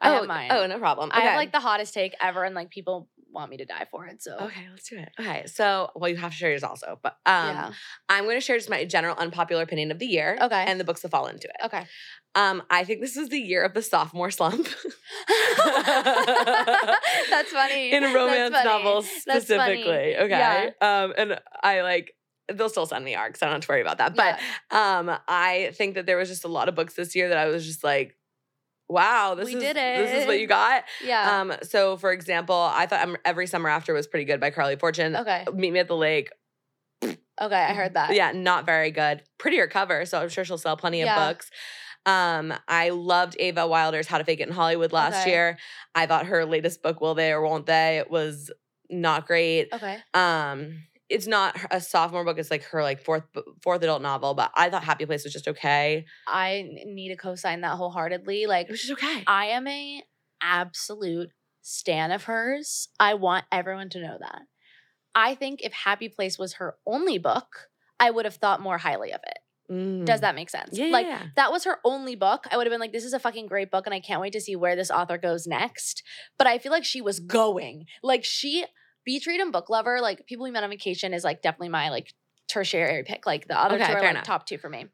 I oh have mine. oh no problem I have like the hottest take ever, and like people want me to die for it. So Okay, let's do it. Okay, so well, you have to share yours also, but um, yeah. I'm going to share just my general unpopular opinion of the year. Okay. and the books that fall into it. Okay. Um, I think this is the year of the sophomore slump. That's funny. in romance funny. novels specifically. Okay. Um, and I like they'll still send me arcs. I don't have to worry about that. But um, I think that there was just a lot of books this year that I was just like, wow, this We is did this is what you got. yeah. Um, so for example, I thought every summer after was pretty good by Carley Fortune. okay. Meet Me at the Lake. Okay. I heard that. Yeah, not very good. Prettier cover, so I'm sure she'll sell plenty of books. Um, I loved Ava Wilder's How to Fake It in Hollywood last Okay. year. I thought her latest book, Will They or Won't They, it was not great. Okay. Um, it's not a sophomore book. It's like her like fourth fourth adult novel. But I thought Happy Place was just okay. I need to co-sign that wholeheartedly. Like It was just okay. I am a absolute stan of hers. I want everyone to know that. I think if Happy Place was her only book, I would have thought more highly of it. Does that make sense? Mm. Yeah, yeah, like yeah. that was her only book. I would have been like, this is a fucking great book, and I can't wait to see where this author goes next. But I feel like she was going. Like she Beach Read and Book Lover, like People We Met on Vacation is like definitely my like tertiary pick. Like the other Okay, two are like enough. top two for me.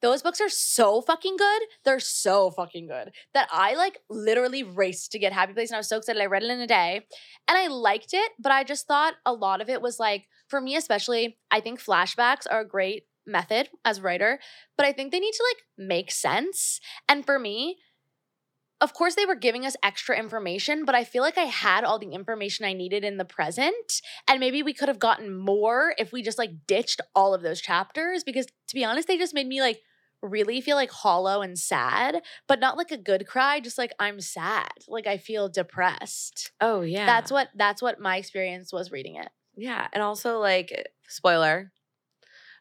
Those books are so fucking good. They're so fucking good that I like literally raced to get Happy Place and I was so excited. I read it in a day and I liked it, but I just thought a lot of it was like, for me especially, I think flashbacks are a great method as a writer, but I think they need to like make sense. And for me, of course, they were giving us extra information, but I feel like I had all the information I needed in the present. And maybe we could have gotten more if we just like ditched all of those chapters. Because to be honest, they just made me like really feel like hollow and sad, but not like a good cry, just like I'm sad. Like I feel depressed. Oh yeah. That's what that's what my experience was reading it. Yeah, and also like spoiler,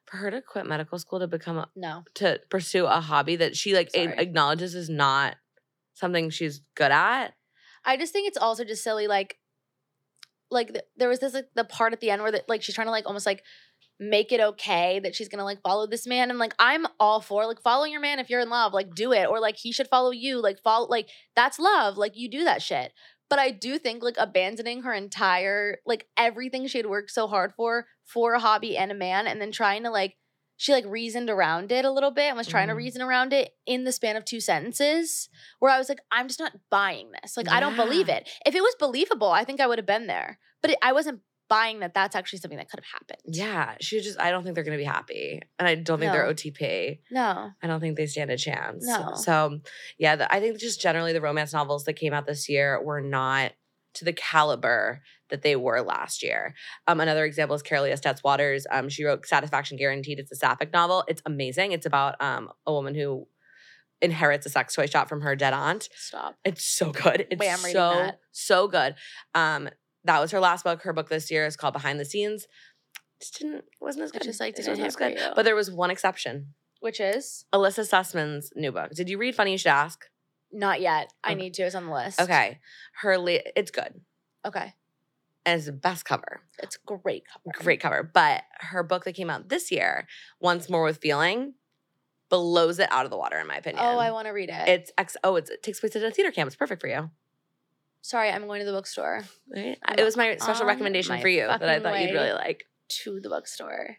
for her to quit medical school to become a, No. to pursue a hobby that she like a- acknowledges is not something she's good at. I just think it's also just silly. Like, like th- there was this like the part at the end where that like she's trying to like almost like make it okay that she's gonna like follow this man and like I'm all for like following your man if you're in love like do it or like he should follow you like follow like that's love like you do that shit. But I do think like abandoning her entire like everything she had worked so hard for for a hobby and a man and then trying to like she like reasoned around it a little bit and was trying to Mhm. reason around it in the span of two sentences where I was like, I'm just not buying this. Like, I don't believe it. If it was believable, I think I would have been there. But it, I wasn't buying that that's actually something that could have happened. Yeah, she just I don't think they're gonna be happy, and I don't think they're OTP. No. I don't think they stand a chance. No. So yeah, the, I think just generally the romance novels that came out this year were not to the caliber that they were last year. Um, another example is Karelia Stetz-Waters. Um, she wrote Satisfaction Guaranteed. It's a sapphic novel. It's amazing. It's about um a woman who inherits a sex toy shop from her dead aunt. Stop. It's so good. It's Wait, I'm reading so that. so good. Um, that was her last book. Her book this year is called Behind the Scenes. Just didn't wasn't as It good. just, like, It didn't wasn't hit as good. But there was one exception. Which is Elissa Sussman's new book. Did you read Funny You Should Ask? not yet. I need to. It's on the list. Okay. Her la- it's good. Okay. And it's the best cover. It's great cover. Great cover. But her book that came out this year, Once More with Feeling, blows it out of the water, in my opinion. Oh, I want to read it. it's ex- oh, it's, it takes place at a theater camp. It's perfect for you. Sorry, I'm going to the bookstore. Right? It was my special recommendation my for you that I thought you'd really like. to the bookstore.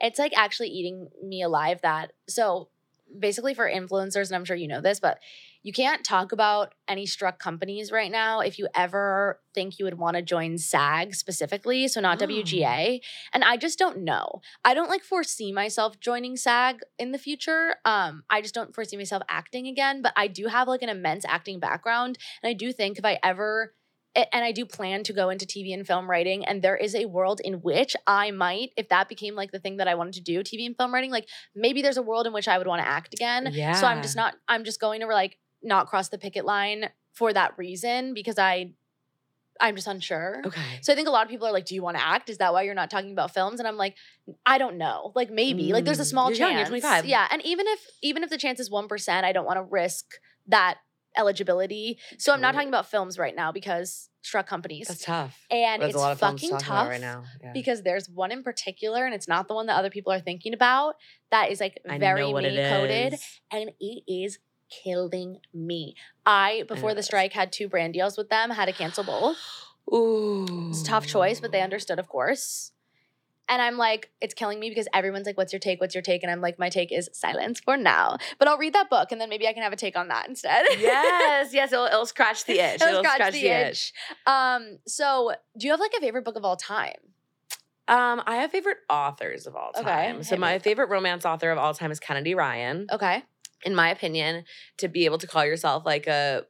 It's like actually eating me alive that so basically for influencers and I'm sure you know this but you can't talk about any struck companies right now if you ever think you would want to join SAG specifically so not Oh. WGA and I just don't know. I don't like foresee myself joining SAG in the future. Um I just don't foresee myself acting again but I do have like an immense acting background and I do think if I ever and I do plan to go into TV and film writing. And there is a world in which I might, if that became like the thing that I wanted to do, TV and film writing, like maybe there's a world in which I would want to act again. Yeah. So I'm just not, I'm just going to like not cross the picket line for that reason because I, I'm just unsure. Okay. So I think a lot of people are like, "Do you want to act? Is that why you're not talking about films?" And I'm like, I don't know. Like maybe. Like there's a Mm, small you're young, chance. you're 25. Yeah, and even if even if the chance is one percent, I don't want to risk that eligibility. So I'm not talking about films right now because struck companies, That's tough. and There's it's a lot of fucking tough right now. Yeah. because there's one in particular, and it's not the one that other people are thinking about. That is like I very me coded, and it is killing me. I before the strike had two brand deals with them, had to cancel both. Ooh. It's a tough choice, but they understood, of course. And I'm like, it's killing me because everyone's like, what's your take? What's your take? And I'm like, my take is silence for now. But I'll read that book and then maybe I can have a take on that instead. yes, yes, it'll, it'll scratch the itch. It'll scratch the itch. Um, so do you have like a favorite book of all time? Um, I have favorite authors of all Okay, time. So hit my favorite romance author of all time is Kennedy Ryan. Okay. In my opinion, to be able to call yourself like a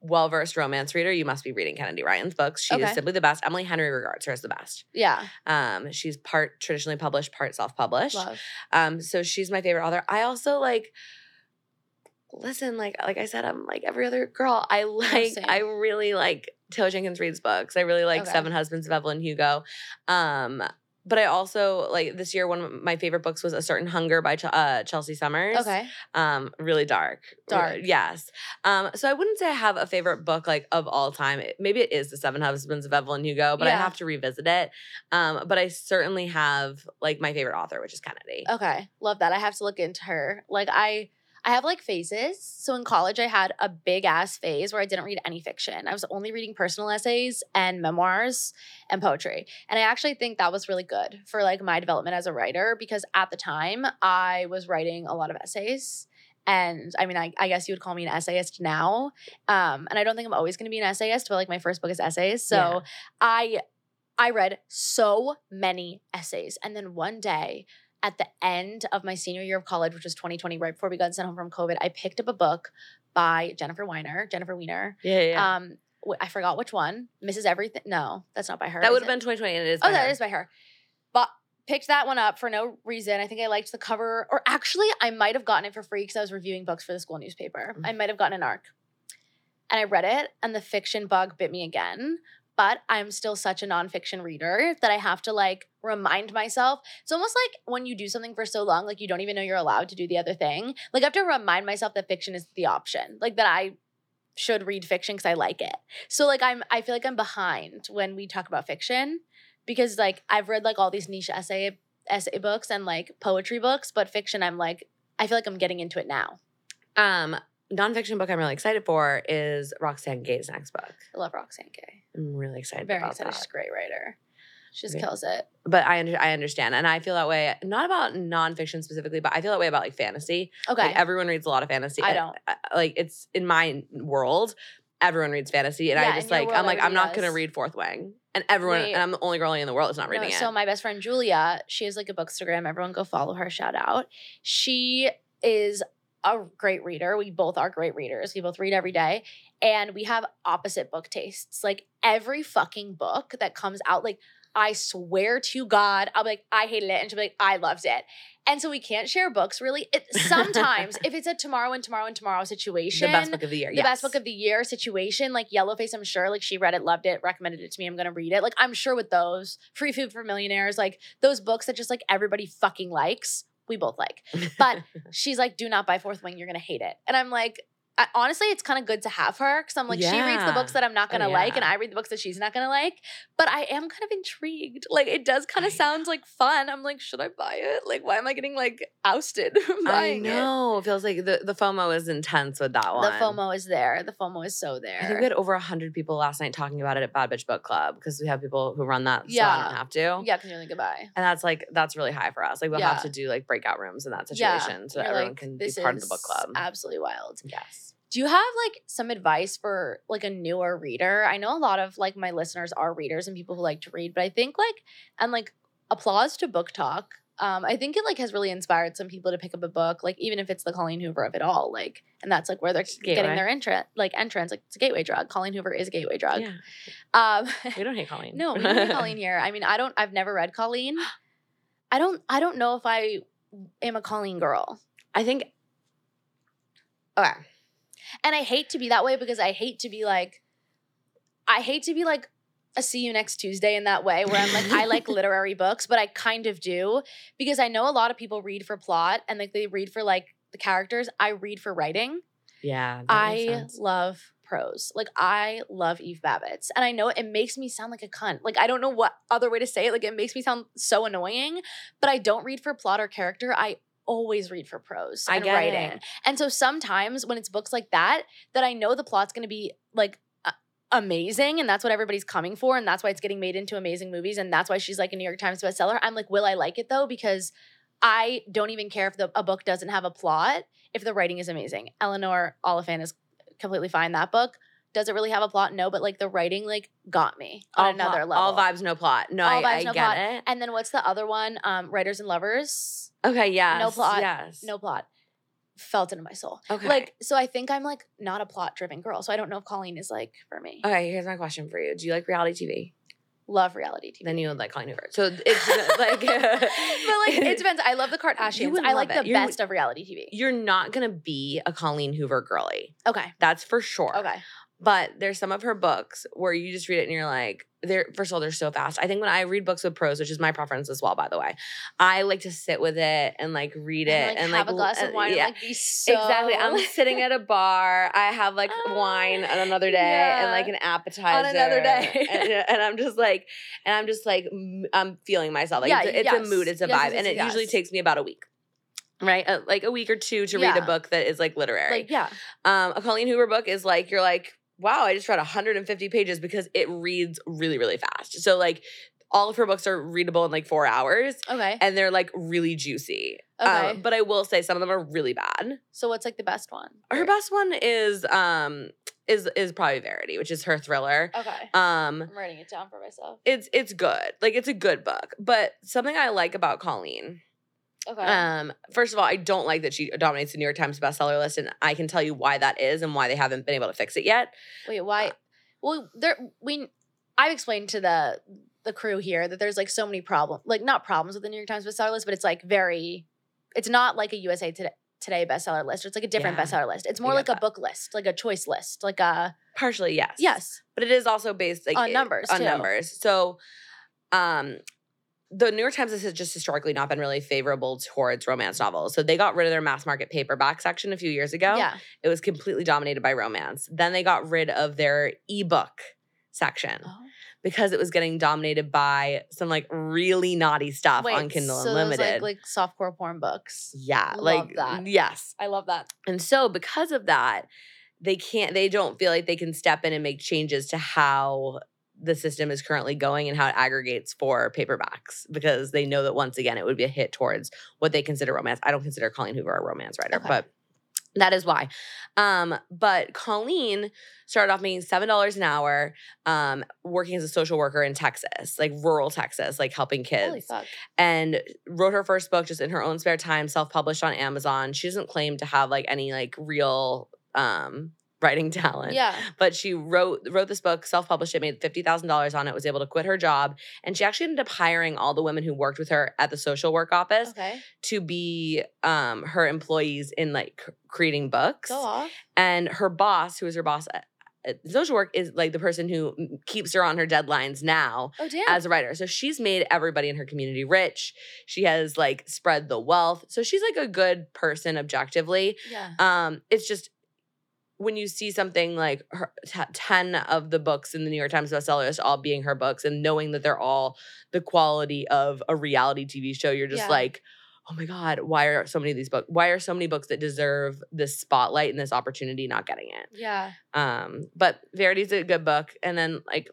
well-versed romance reader, you must be reading Kennedy Ryan's books. She Okay. is simply the best. Emily Henry regards her as the best. Yeah. Um, she's part traditionally published, part self-published. Um, so she's my favorite author. I also like listen, like like I said, I'm like every other girl. I like. I really like Taylor Jenkins Reid's books. I really like Okay. Seven Husbands of Evelyn Hugo. Um, but I also like this year one of my favorite books was A Certain Hunger by Ch- uh, Chelsea Summers. Okay. Um, really dark. Dark. yes. Um, so I wouldn't say I have a favorite book like of all time. It- maybe it is The Seven Husbands of Evelyn Hugo, but I have to revisit it. Um, but I certainly have like my favorite author, which is Kennedy. Okay. Love that. I have to look into her. Like I I have like phases. So in college I had a big ass phase where I didn't read any fiction. I was only reading personal essays and memoirs and poetry. And I actually think that was really good for like my development as a writer because at the time I was writing a lot of essays. And I mean, I, I guess you would call me an essayist now. Um, and I don't think I'm always going to be an essayist, but like my first book is essays. So Yeah. I I read so many essays. And then one day at the end of my senior year of college, which was 2020, right before we got sent home from COVID, I picked up a book by Jennifer Weiner, Jennifer Weiner. Yeah, yeah. Um, I forgot which one. Mrs. Everything. No, that's not by her. That would have been 2020, and it is. Oh, that her. is by her. But picked that one up for no reason. I think I liked the cover, or actually, I might have gotten it for free because I was reviewing books for the school newspaper. Mm. I might have gotten an arc, and I read it, and the fiction bug bit me again. But I'm still such a nonfiction reader that I have to like remind myself. It's almost like when you do something for so long, like you don't even know you're allowed to do the other thing. Like I have to remind myself that fiction is the option. Like that I should read fiction because I like it. So like I'm I feel like I'm behind when we talk about fiction because like I've read like all these niche essay essay books and like poetry books, but fiction I'm like I feel like I'm getting into it now. Um, nonfiction book I'm really excited for is Roxane Gay's next book. I love Roxanne Gay. I'm really excited Very excited. that. She's a great writer. She just kills it. But I under, I understand, and I feel that way. Not about nonfiction specifically, but I feel that way about like fantasy. Okay. Like everyone reads a lot of fantasy. I don't. Like it's in my world, everyone reads fantasy, and Yeah, I just like world, I'm like I'm not gonna read Fourth Wing, and everyone, Wait. and I'm the only girl in the world that's not No, reading So it. my best friend Julia, she has like a bookstagram. Everyone go follow her. Shout out. She is a great reader. We both are great readers. We both read every day. And we have opposite book tastes. Like every fucking book that comes out, like I swear to God, I'll be like, I hated it. And she'll be like, I loved it. And so we can't share books really. It, sometimes if it's a tomorrow and tomorrow and tomorrow situation, the best book of the year. the best book of the year situation, like Yellowface, I'm sure, like she read it, loved it, recommended it to me. I'm gonna read it. Like I'm sure with those, Free Food for Millionaires, like those books that just like everybody fucking likes, we both like. But she's like, do not buy Fourth Wing, you're gonna hate it. And I'm like, I, honestly, it's kind of good to have her because I'm like, she reads the books that I'm not Oh, gonna like, and. I read the books that she's not gonna like. But I am kind of intrigued. Like, it does kind of sound like fun. I'm like, should I buy it? Like, why am I getting like ousted from I buying it? know. It feels like the, the FOMO is intense with that one. The FOMO is there. The FOMO is so there. I think we had over hundred people last night talking about it at Bad Bitch Book Club because we have people who run that. So I don't have to. Yeah, because you're like goodbye. And that's like that's really high for us. Like we'll Yeah. have to do like breakout rooms in that Yeah, situation so that everyone like, can be part of the book club. Absolutely wild. yes. Do you have like some advice for like a newer reader? I know a lot of like my listeners are readers and people who like to read, but I think like and like applause to BookTok Um, I think it like has really inspired some people to pick up a book, like even if it's the Colleen Hoover of it all, like, and that's like where they're Gateway. getting their entrance, like entrance, like it's a gateway drug. Colleen Hoover is a gateway drug. Yeah. Um, We don't hate Colleen. no, we don't hate Colleen here. I mean, I don't. I've never read Colleen. I don't. I don't know if I am a Colleen girl, I think. Okay. And I hate to be that way because I hate to be like, I hate to be like a see you next Tuesday in that way where I'm like I like literary books, but I kind of do because I know a lot of people read for plot and like they read for like the characters. I read for writing. Yeah. I love prose. Like I love Eve Babitz. And I know it makes me sound like a cunt. Like I don't know what other way to say it. Like it makes me sound so annoying, but I don't read for plot or character. I always read for prose I and get writing. it. And so sometimes when it's books like that that I know the plot's going to be like amazing and that's what everybody's coming for and that's why it's getting made into amazing movies and that's why she's like a New York Times bestseller. I'm like, will I like it though? Because I don't even care if the a book doesn't have a plot if the writing is amazing. Eleanor Oliphant is completely fine. That book does it really have a plot? No, but like the writing like got me on All another plot- level. All vibes, no plot. No, All I, vibes, I no get plot. it. And then what's the other one? Um, Writers and Lovers. Okay, yes. No plot, Yes. No plot. Felt into my soul. Okay. Like, so I think I'm like not a plot driven girl. So I don't know if Colleen is like for me. Okay, here's my question for you. Do you like reality TV? Love reality TV. Then you would like Colleen Hoover. So it's like but like it depends. I love the Kardashians. I like it. the You would- best of reality TV. you're not gonna be a Colleen Hoover girly. Okay. That's for sure. Okay. But there's some of her books where you just read it and you're like, they're first of all, they're so fast. I think when I read books with prose, which is my preference as well, by the way, I like to sit with it and like read it And, like, and have like a glass l- of wine yeah. and like be so Exactly. I'm sitting at a bar. I have like Ah, wine on another day and like an appetizer on another day. and, and I'm just like, and I'm just like, I'm feeling myself. Like Yeah, it's, a, it's yes. a mood, it's a Yes, vibe, yes, and it usually takes me about a week, right? Uh, like a week or two to read a book that is like literary. like yeah. Um, a Colleen Hoover book is like you're like, wow, I just read 150 pages because it reads really, really fast. So like all of her books are readable in like four hours Okay. and they're like really juicy. Okay. Um, but I will say some of them are really bad. so what's like the best one? Her best one is um is is probably Verity, which is her thriller. Okay. Um I'm writing it down for myself. it's it's good. Like it's a good book. But something I like about Colleen Okay. um, first of all, I don't like that she dominates the New York Times bestseller list, and I can tell you why that is and why they haven't been able to fix it yet. Wait, why? Well, there we. I've explained to the the crew here that there's like so many problems, like not problems with the New York Times bestseller list, but it's like very. It's not like a USA Today, Today bestseller list. It's like a different Yeah. bestseller list. It's more like a book list, like a choice list, like a Partially, yes. yes. but it is also based like On it- numbers, On too. numbers. So, um, the New York Times has just historically not been really favorable towards romance novels. So they got rid of their mass market paperback section a few years ago. Yeah. It was completely dominated by romance. Then they got rid of their ebook section Oh. because it was getting dominated by some like really naughty stuff on Kindle so Unlimited. like like softcore porn books. yeah, Love like that. yes. I love that. And so because of that, they can't they don't feel like they can step in and make changes to how the system is currently going and how it aggregates for paperbacks because they know that once again it would be a hit towards what they consider romance. I don't consider Colleen Hoover a romance writer, Okay. but that is why. Um, but Colleen started off making seven dollars an hour, um, working as a social worker in Texas, like rural Texas, like helping kids and wrote her first book just in her own spare time, self-published on Amazon. She doesn't claim to have like any like real um writing talent. Yeah. But she wrote wrote this book, self-published it, made $50,000 on it, was able to quit her job, and she actually ended up hiring all the women who worked with her at the social work office Okay. to be um her employees in like creating books. Go off. And her boss, who is her boss at, social work is like the person who keeps her on her deadlines now Oh damn. as a writer. So she's made everybody in her community rich. She has like spread the wealth. So she's like a good person objectively. yeah. Um it's just when you see something like her, t- 10 of the books in the New York Times bestseller list all being her books and knowing that they're all the quality of a reality TV show, you're just Yeah. like, oh my God, why are so many of these books? Why are so many books that deserve this spotlight and this opportunity not getting it? Yeah. Um, but Verity's a good book. And then like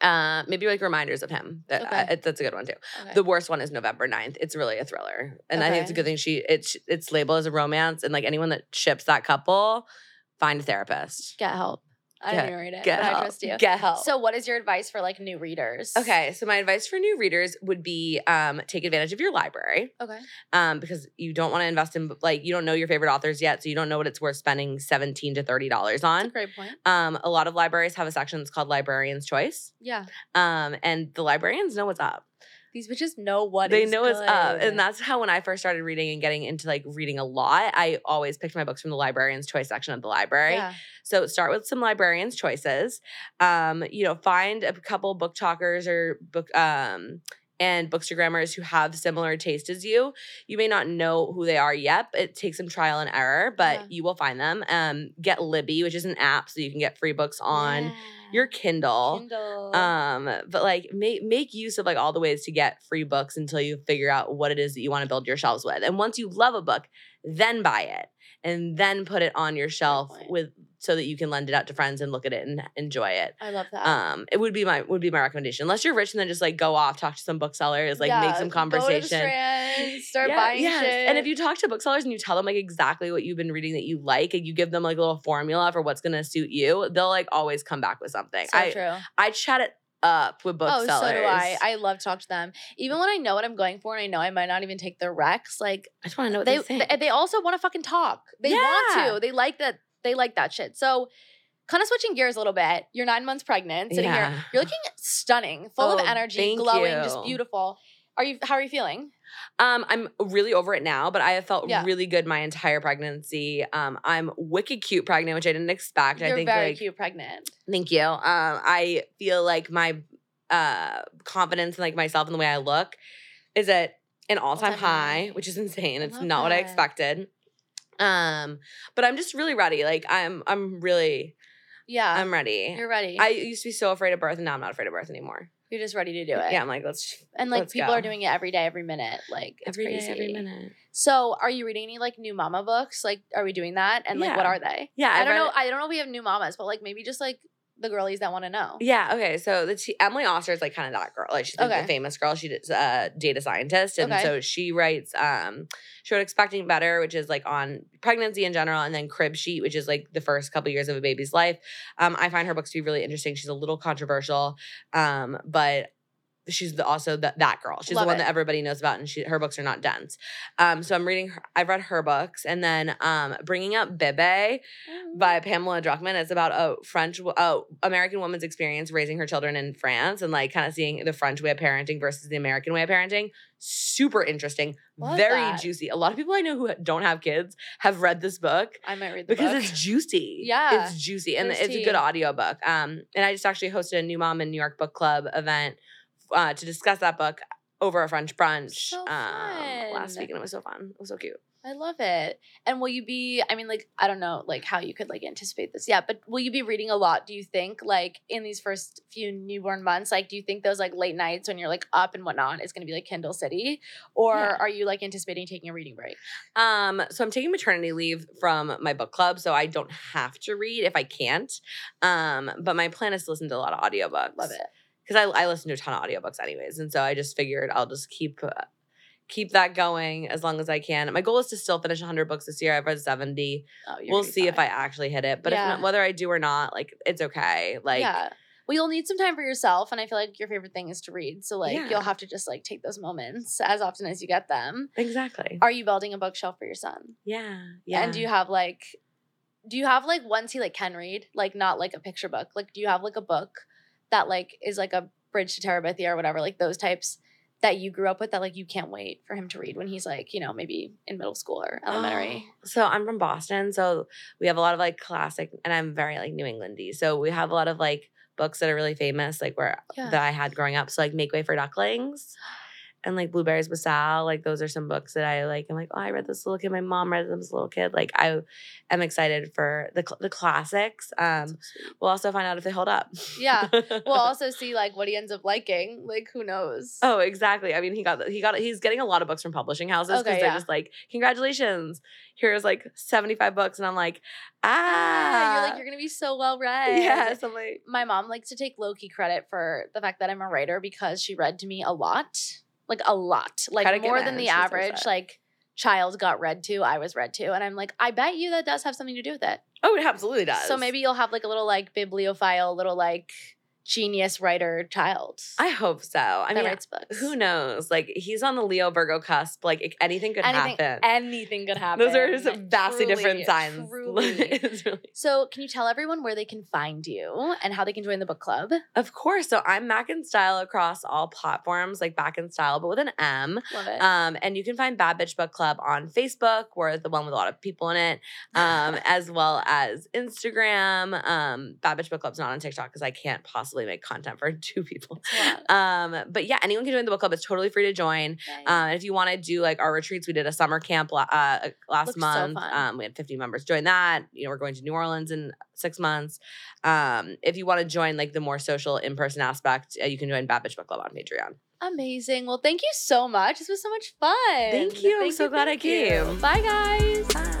uh maybe like reminders of him. That Okay. that's a good one too. Okay. The worst one is November 9th. It's really a thriller. And I think it's a good thing she it's it's labeled as a romance and like anyone that ships that couple, find a therapist. Get help. I Get- didn't read it, Get but I help. trust you. Get help. So, what is your advice for like new readers? Okay, so my advice for new readers would be um, take advantage of your library Okay. um, because you don't want to invest in like you don't know your favorite authors yet, so you don't know what it's worth spending seventeen to thirty dollars That's a on. great point. Um, a lot of libraries have a section that's called Librarian's Choice, Yeah. um, and the librarians know what's up. These bitches know what they is know what's up, and that's how when I first started reading and getting into like reading a lot, I always picked my books from the Librarian's Choice section of the library. Yeah. So start with some librarians' choices. Um, you know, find a couple BookTokers or book um and bookstagrammers who have similar taste as you. You may not know who they are yet. But it takes some trial and error, but Yeah. you will find them. Um, get Libby, which is an app, so you can get free books on Yeah. your Kindle. Kindle. Um, but like make make use of like all the ways to get free books until you figure out what it is that you want to build your shelves with. And once you love a book, then buy it and then put it on your shelf with so that you can lend it out to friends and look at it and enjoy it. I love that. Um, it would be my would be my recommendation. Unless you're rich and then just like go off, talk to some booksellers, like make Yeah, some go to the conversation. Strand, start Yeah, buying yes. shit. And if you talk to booksellers and you tell them like exactly what you've been reading that you like, and you give them like a little formula for what's gonna suit you, they'll like always come back with something. so I true. I chat it up with booksellers. Oh, so do I. I love to talk to them. Even when I know what I'm going for and I know I might not even take their recs, like I just want to know what they they, they, they also want to fucking talk. They want to. They like that. They like that shit. So, kind of switching gears a little bit. You're nine months pregnant, sitting Yeah. here. You're looking stunning, full Oh, of energy, glowing, just beautiful. Are you? How are you feeling? Um, I'm really over it now, but I have felt Yeah. really good my entire pregnancy. Um, I'm wicked cute pregnant, which I didn't expect. You're I think very like cute, pregnant. thank you. Um, I feel like my uh confidence in like myself and the way I look is at an all-time, All-time high, high. which is insane. It's not what I expected. Um, but I'm just really ready. Like I'm I'm really Yeah, I'm ready. you're ready. I used to be so afraid of birth and now I'm not afraid of birth anymore. you're just ready to do it. Yeah, I'm like, let's and like let's people go. are doing it every day, every minute. Like it's every day, crazy. every minute. So, are you reading any like new mama books? Like, are we doing that? And like, what are they? Yeah, I I've don't know. it- I don't know if we have new mamas, but like maybe just like the girlies that want to know. Yeah. Okay. So the t- Emily Oster is like kind of that girl. Like she's like Okay. the famous girl. She's a data scientist, and Okay. so she writes. Um, she wrote "Expecting Better," which is like on pregnancy in general, and then "Crib Sheet," which is like the first couple years of a baby's life. Um, I find her books to be really interesting. She's a little controversial, um, but she's the, also the, that girl. She's Love the one it. that everybody knows about, and she her books are not dense. Um, so I'm reading. Her, I've read her books, and then um, bringing up Bebe by Pamela Druckerman. It's about a French, uh, American woman's experience raising her children in France and like kind of seeing the French way of parenting versus the American way of parenting. Super interesting, Love very that. juicy. A lot of people I know who don't have kids have read this book I might read because book. it's juicy. Yeah, It's juicy and there's it's a good audiobook. Um, and I just actually hosted a new mom in New York book club event uh, to discuss that book over a French brunch So um, last week, and it was so fun. It was so cute. I love it. And will you be? I mean, like, I don't know, like how you could like anticipate this yet, but will you be reading a lot? Do you think, like, in these first few newborn months, like, do you think those like late nights when you're like up and whatnot is going to be like Kindle City, or Yeah. are you like anticipating taking a reading break? Um, so I'm taking maternity leave from my book club, so I don't have to read if I can't. Um, but my plan is to listen to a lot of audiobooks. Love it. Because I, I listen to a ton of audiobooks anyways. And so I just figured I'll just keep uh, keep that going as long as I can. My goal is to still finish 100 books this year. I've read 70. Oh, we'll see if I actually hit it. But if Yeah. not, whether I do or not, like it's okay. Like yeah. Well, you'll need some time for yourself, and I feel like your favorite thing is to read. So, like, Yeah. you'll have to just like take those moments as often as you get them. exactly. Are you building a bookshelf for your son? yeah. Yeah. And do you have like, do you have like ones he like can read, like not like a picture book? Like, do you have like a book that like is like a bridge to Terabithia or whatever, like those types that you grew up with that like you can't wait for him to read when he's like, you know, maybe in middle school or oh, elementary? Oh, So I'm from Boston, so we have a lot of like classic, and I'm very like New Englandy. So we have a lot of like books that are really famous, like where Yeah. that I had growing up. So like Make Way for Ducklings, and like Blueberries with Sal. Like those are some books that I like. I'm like, oh, I read this little kid. My mom read them as a little kid. Like I am excited for the the classics. Um, So we'll also find out if they hold up. Yeah. We'll also see like what he ends up liking. Like, who knows? Oh, exactly. I mean, he got the- he got he's getting a lot of books from publishing houses because Okay, they're yeah. just like, congratulations, here's like seventy five books, and I'm like, ah, Yeah, you're like, you're gonna be so well read. yes. I'm like, my mom likes to take low key credit for the fact that I'm a writer because she read to me a lot, like a lot, like more than the She's so average. like child got read to, I was read to. And I'm like, I bet you that does have something to do with it. Oh, it absolutely does. So maybe you'll have like a little like bibliophile, little like genius writer child. I hope so. I mean, writes books. who knows? Like he's on the Leo Virgo cusp. Like anything could Anything, happen. anything could happen. Those are some vastly Truly, different signs. Truly. Really- so, can you tell everyone where they can find you and how they can join the book club? of course. So I'm Mac and Style across all platforms, like Back in Style, but with an M. Love it. Um, and you can find Bad Bitch Book Club on Facebook. We're the one with a lot of people in it, um, as well as Instagram. Um, Bad Bitch Book Club's not on TikTok because I can't possibly make content for two people. It's a lot. Um, but yeah, anyone can join the book club. It's totally free to join. Yay. Um, and if you want to do like our retreats, we did a summer camp la- uh, last Looks so month. fun. um, we had 50 members join that. You know, we're going to New Orleans in six months. Um, if you want to join like the more social in person aspect, uh, you can join Bitch Book Club on Patreon. Amazing. Well, thank you so much. This was so much fun. Thank you. I'm so glad I thank you. came. Bye, guys. Bye.